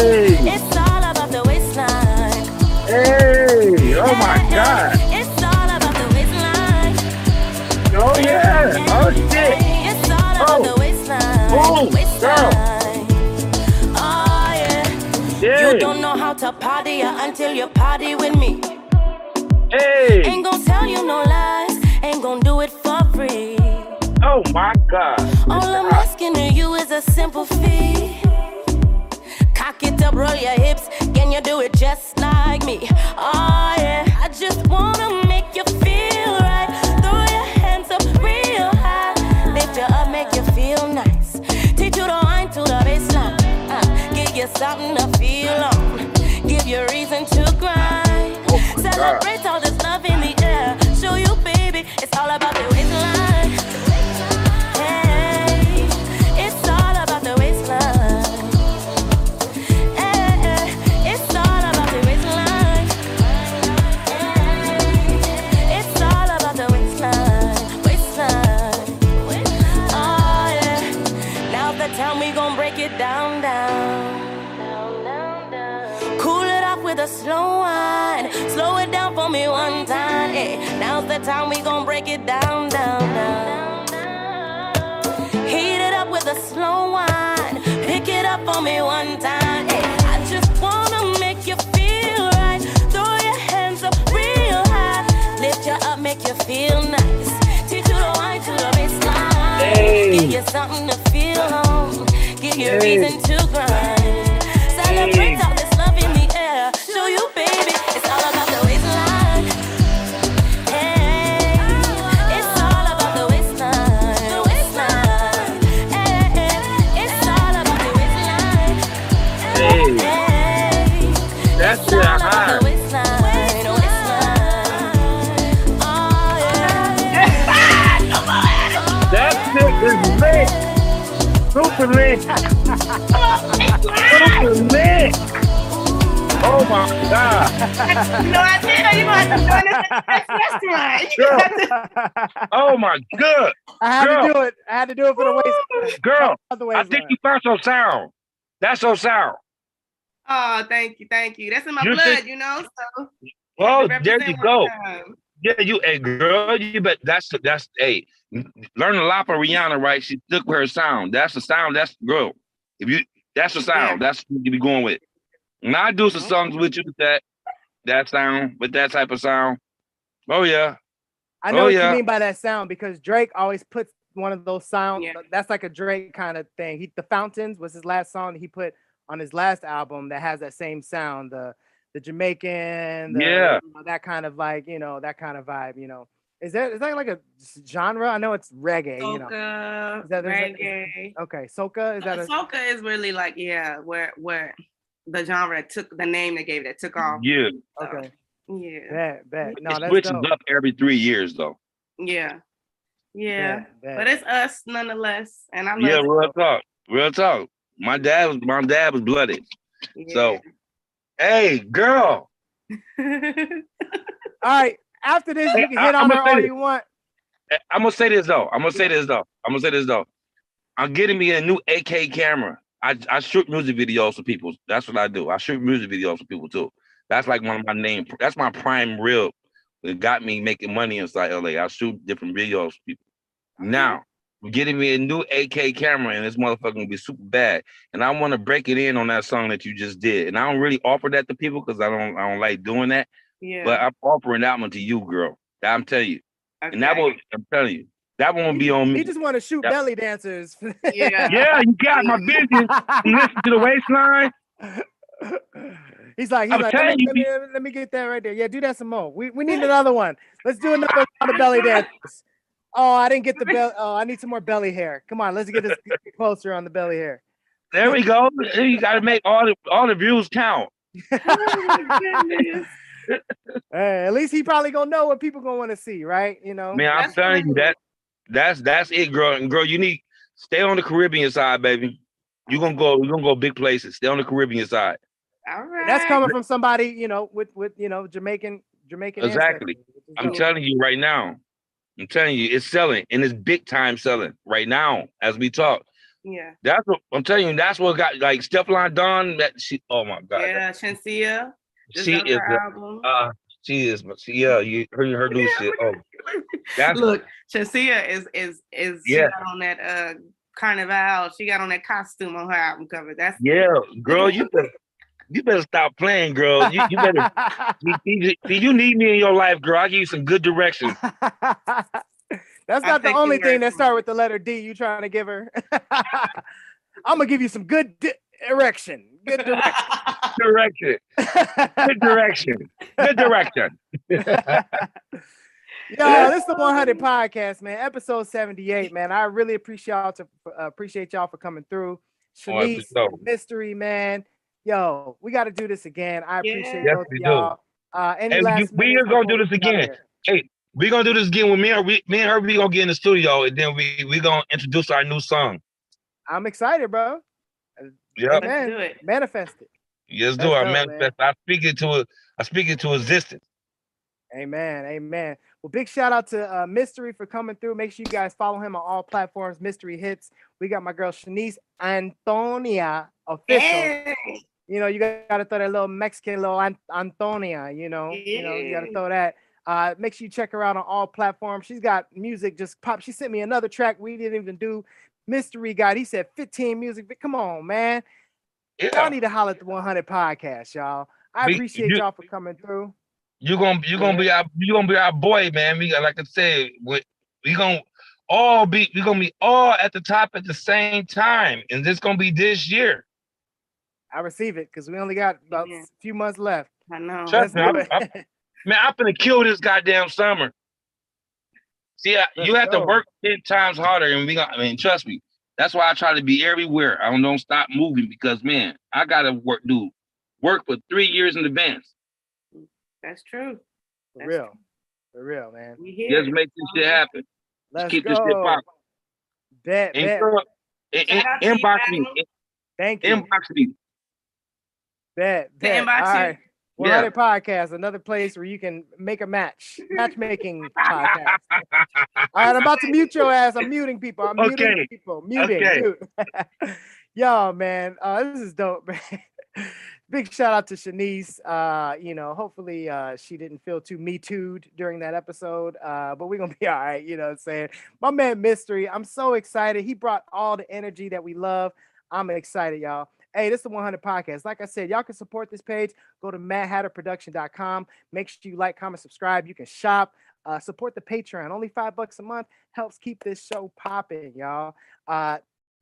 Oh my God. It's all about the waistline. Oh yeah. Oh shit. It's all about oh. the waistline. Oh. Oh yeah. Yeah. You don't know how to party until you party with me. Hey. Ain't gonna tell you no lies. Ain't gonna do it for free. Oh my God. All I'm asking of you is a simple fee. Up, roll your hips. Can you do it just like me? Oh yeah. I just wanna make you feel it down, down, down. Heat it up with a slow wine. Pick it up for me one time. Hey, I just wanna make you feel right. Throw your hands up real high. Lift you up, make you feel nice. Teach you to wind to the baseline. Hey. Give you something to feel on. Give you Hey. reason to grind. Super lit. Super lit. Oh my God. no idea. You gonna have to join us at the next restaurant. You Girl. have to- Oh my God. I had Girl. to do it. I had to do it for the waist. Girl, Other I waistline. think you found your sound. That's your sound. Oh, thank you, thank you. That's in my You blood, think- you know. So Oh, have to there represent you one go. time. Yeah, you, hey, girl, you bet. That's that's hey, learn a lot from Rihanna, right? She took her sound. That's the sound. That's girl. If you, that's the sound. That's what you be going with. And I do some mm-hmm. songs with you with that, that sound, with that type of sound. Oh yeah. I oh, know oh, what yeah. you mean by that sound because Drake always puts one of those sounds. That's like a Drake kind of thing. He, the Fountains was his last song that he put on his last album that has that same sound. The the Jamaican, the, Yeah. you know, that kind of like you know that kind of vibe. You know, is that is that like a genre? I know it's reggae. You know, Soca, Is that- is that- is- reggae. okay, soca is uh, that a Soca is really like yeah, where where the genre took the name they gave it that took off. Yeah. okay? Yeah. Bet, bet. No, it that's switches dope. up every three years though. Yeah. Yeah. Bet, But it's us nonetheless. And I love Yeah, it. real talk. Real talk. My dad was my dad was blooded. So, hey, girl. All right. After this, you can I- hit I'ma on her all you want. I'm gonna say this though. I'm gonna say this though. I'm gonna say this though. I'm getting me a new AK camera. I, I shoot music videos for people. That's what I do. I shoot music videos for people too. That's like one of my name. That's my prime reel. It got me making money inside LA. I shoot different videos for people. Now, getting me a new AK camera, and this motherfucker gonna be super bad. And I want to break it in on that song that you just did. And I don't really offer that to people because I don't I don't like doing that. Yeah. But I'm offering that one to you, girl. I'm telling you. And that Okay. one, I'm telling you, that one will be on me. He just want to shoot That- belly dancers. Yeah. Yeah, you got my business. Listen to the waistline. He's like, he's I'm like, let me, you, let, me, let me get that right there. Yeah, do that some more. We, we need another one. Let's do another round of belly dances. Oh, I didn't get the belly. Oh, I need some more belly hair. Come on, let's get this closer on the belly hair. There we go. You got to make all the all the views count. Oh, hey, at least he probably gonna know what people gonna want to see, right? You know. Man, I'm telling you that that's that's it, girl. And girl, you need stay on the Caribbean side, baby. You're gonna go, you're gonna go big places. Stay on the Caribbean side. All right. That's coming from somebody, you know, with with you know Jamaican Jamaican. Exactly. ancestry, I'm telling you right now. I'm telling you, it's selling and it's big time selling right now as we talk. Yeah. That's what I'm telling you. That's what got like Stefflon Don. That she. Oh my god. Yeah, Shenseea. she is. the-. Uh, she is. She, yeah, you her her new shit. Oh, that's Look, Shenseea is is is Yeah. on that uh carnival. She got on that costume on her album cover. That's yeah, girl. You you better stop playing, girl. You, you better. see, see, you need me in your life, girl. I give you some good direction. That's not the only thing that start with the letter D. You trying to give her? I'm gonna give you some good di- direction. Good direction. direction. Good direction. Good direction. Yo, this is the 100 podcast, man. Episode 78, man. I really appreciate y'all to uh, appreciate y'all for coming through. Oh, Shanice, what's up. mystery, man. Yo, we got to do this again. I appreciate Yes, both we y'all. Uh, any Hey, last you, we are gonna do this we get out again. Hey, we gonna do this again with me and we, me and her. We gonna get in the studio and then we we gonna introduce our new song. I'm excited, bro. Yep. Amen. Manifest it. Yes, do. Let's I go, manifest. I speak it to it. I speak it to existence. Amen. Amen. Well, big shout out to uh, Mystery for coming through. Make sure you guys follow him on all platforms. Mystery Hits. We got my girl Shanice Antonia official. You know, you got to throw that little Mexican little An- Antonia. You know, you know, you got to throw that. Uh, make sure you check her out on all platforms. She's got music just pop. She sent me another track we didn't even do. Mystery God. He said 15 music. vi- Come on, man. Y'all need to holler at the 100 podcast, y'all. I appreciate you- y'all for coming through. You're gonna you're gonna be our you gonna be our boy, man. We got like I said, we we gonna all be we're gonna be all at the top at the same time, and this gonna be this year. I receive it because we only got about a few months left. I know. Trust me, I'm, I'm- man, I'm gonna kill this goddamn summer. See, I, you Let's have to work ten times harder, and we got. I mean, trust me. That's why I try to be everywhere. I don't, don't stop moving because man, I gotta work, do work for three years in advance. That's true. For real. For real, man. We here. Just make this shit uh-huh. happen. Let's Just keep this shit go. popping. Bet, And bet. girl, in- in- Shout out to you, inbox me. Thank you. Inbox me. Bet, The bet. All inbox you. right. 100 podcast, another place where you can make a match, matchmaking podcast. All right, I'm about to mute your ass. I'm muting people. I'm muting people. Muting. Okay. Mute. Yo, man, uh, this is dope, man. Big shout out to Shanice. Uh, you know, hopefully uh, she didn't feel too me too'd during that episode. Uh, but we're gonna be all right, you know what I'm saying? My man Mystery, I'm so excited. He brought all the energy that we love. I'm excited, y'all. Hey, this is the 100 podcast. Like I said, y'all can support this page. Go to madhatterproduction.com. Make sure you like, comment, subscribe. You can shop. Uh, support the Patreon. Only five bucks a month helps keep this show popping, y'all. Uh,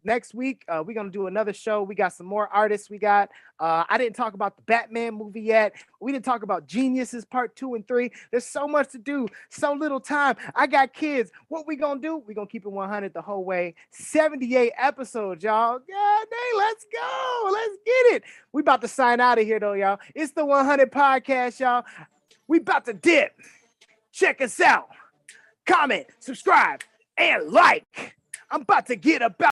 next week uh, we're gonna do another show. We got some more artists. We got. Uh, I didn't talk about the Batman movie yet. We didn't talk about Geniuses Part Two and Three. There's so much to do, so little time. I got kids. What we gonna do? We gonna keep it 100 the whole way. 78 episodes, y'all. God dang, let's go. Let's get it. We about to sign out of here though, y'all. It's the 100 podcast, y'all. We about to dip. Check us out. Comment, subscribe, and like. I'm about to get about.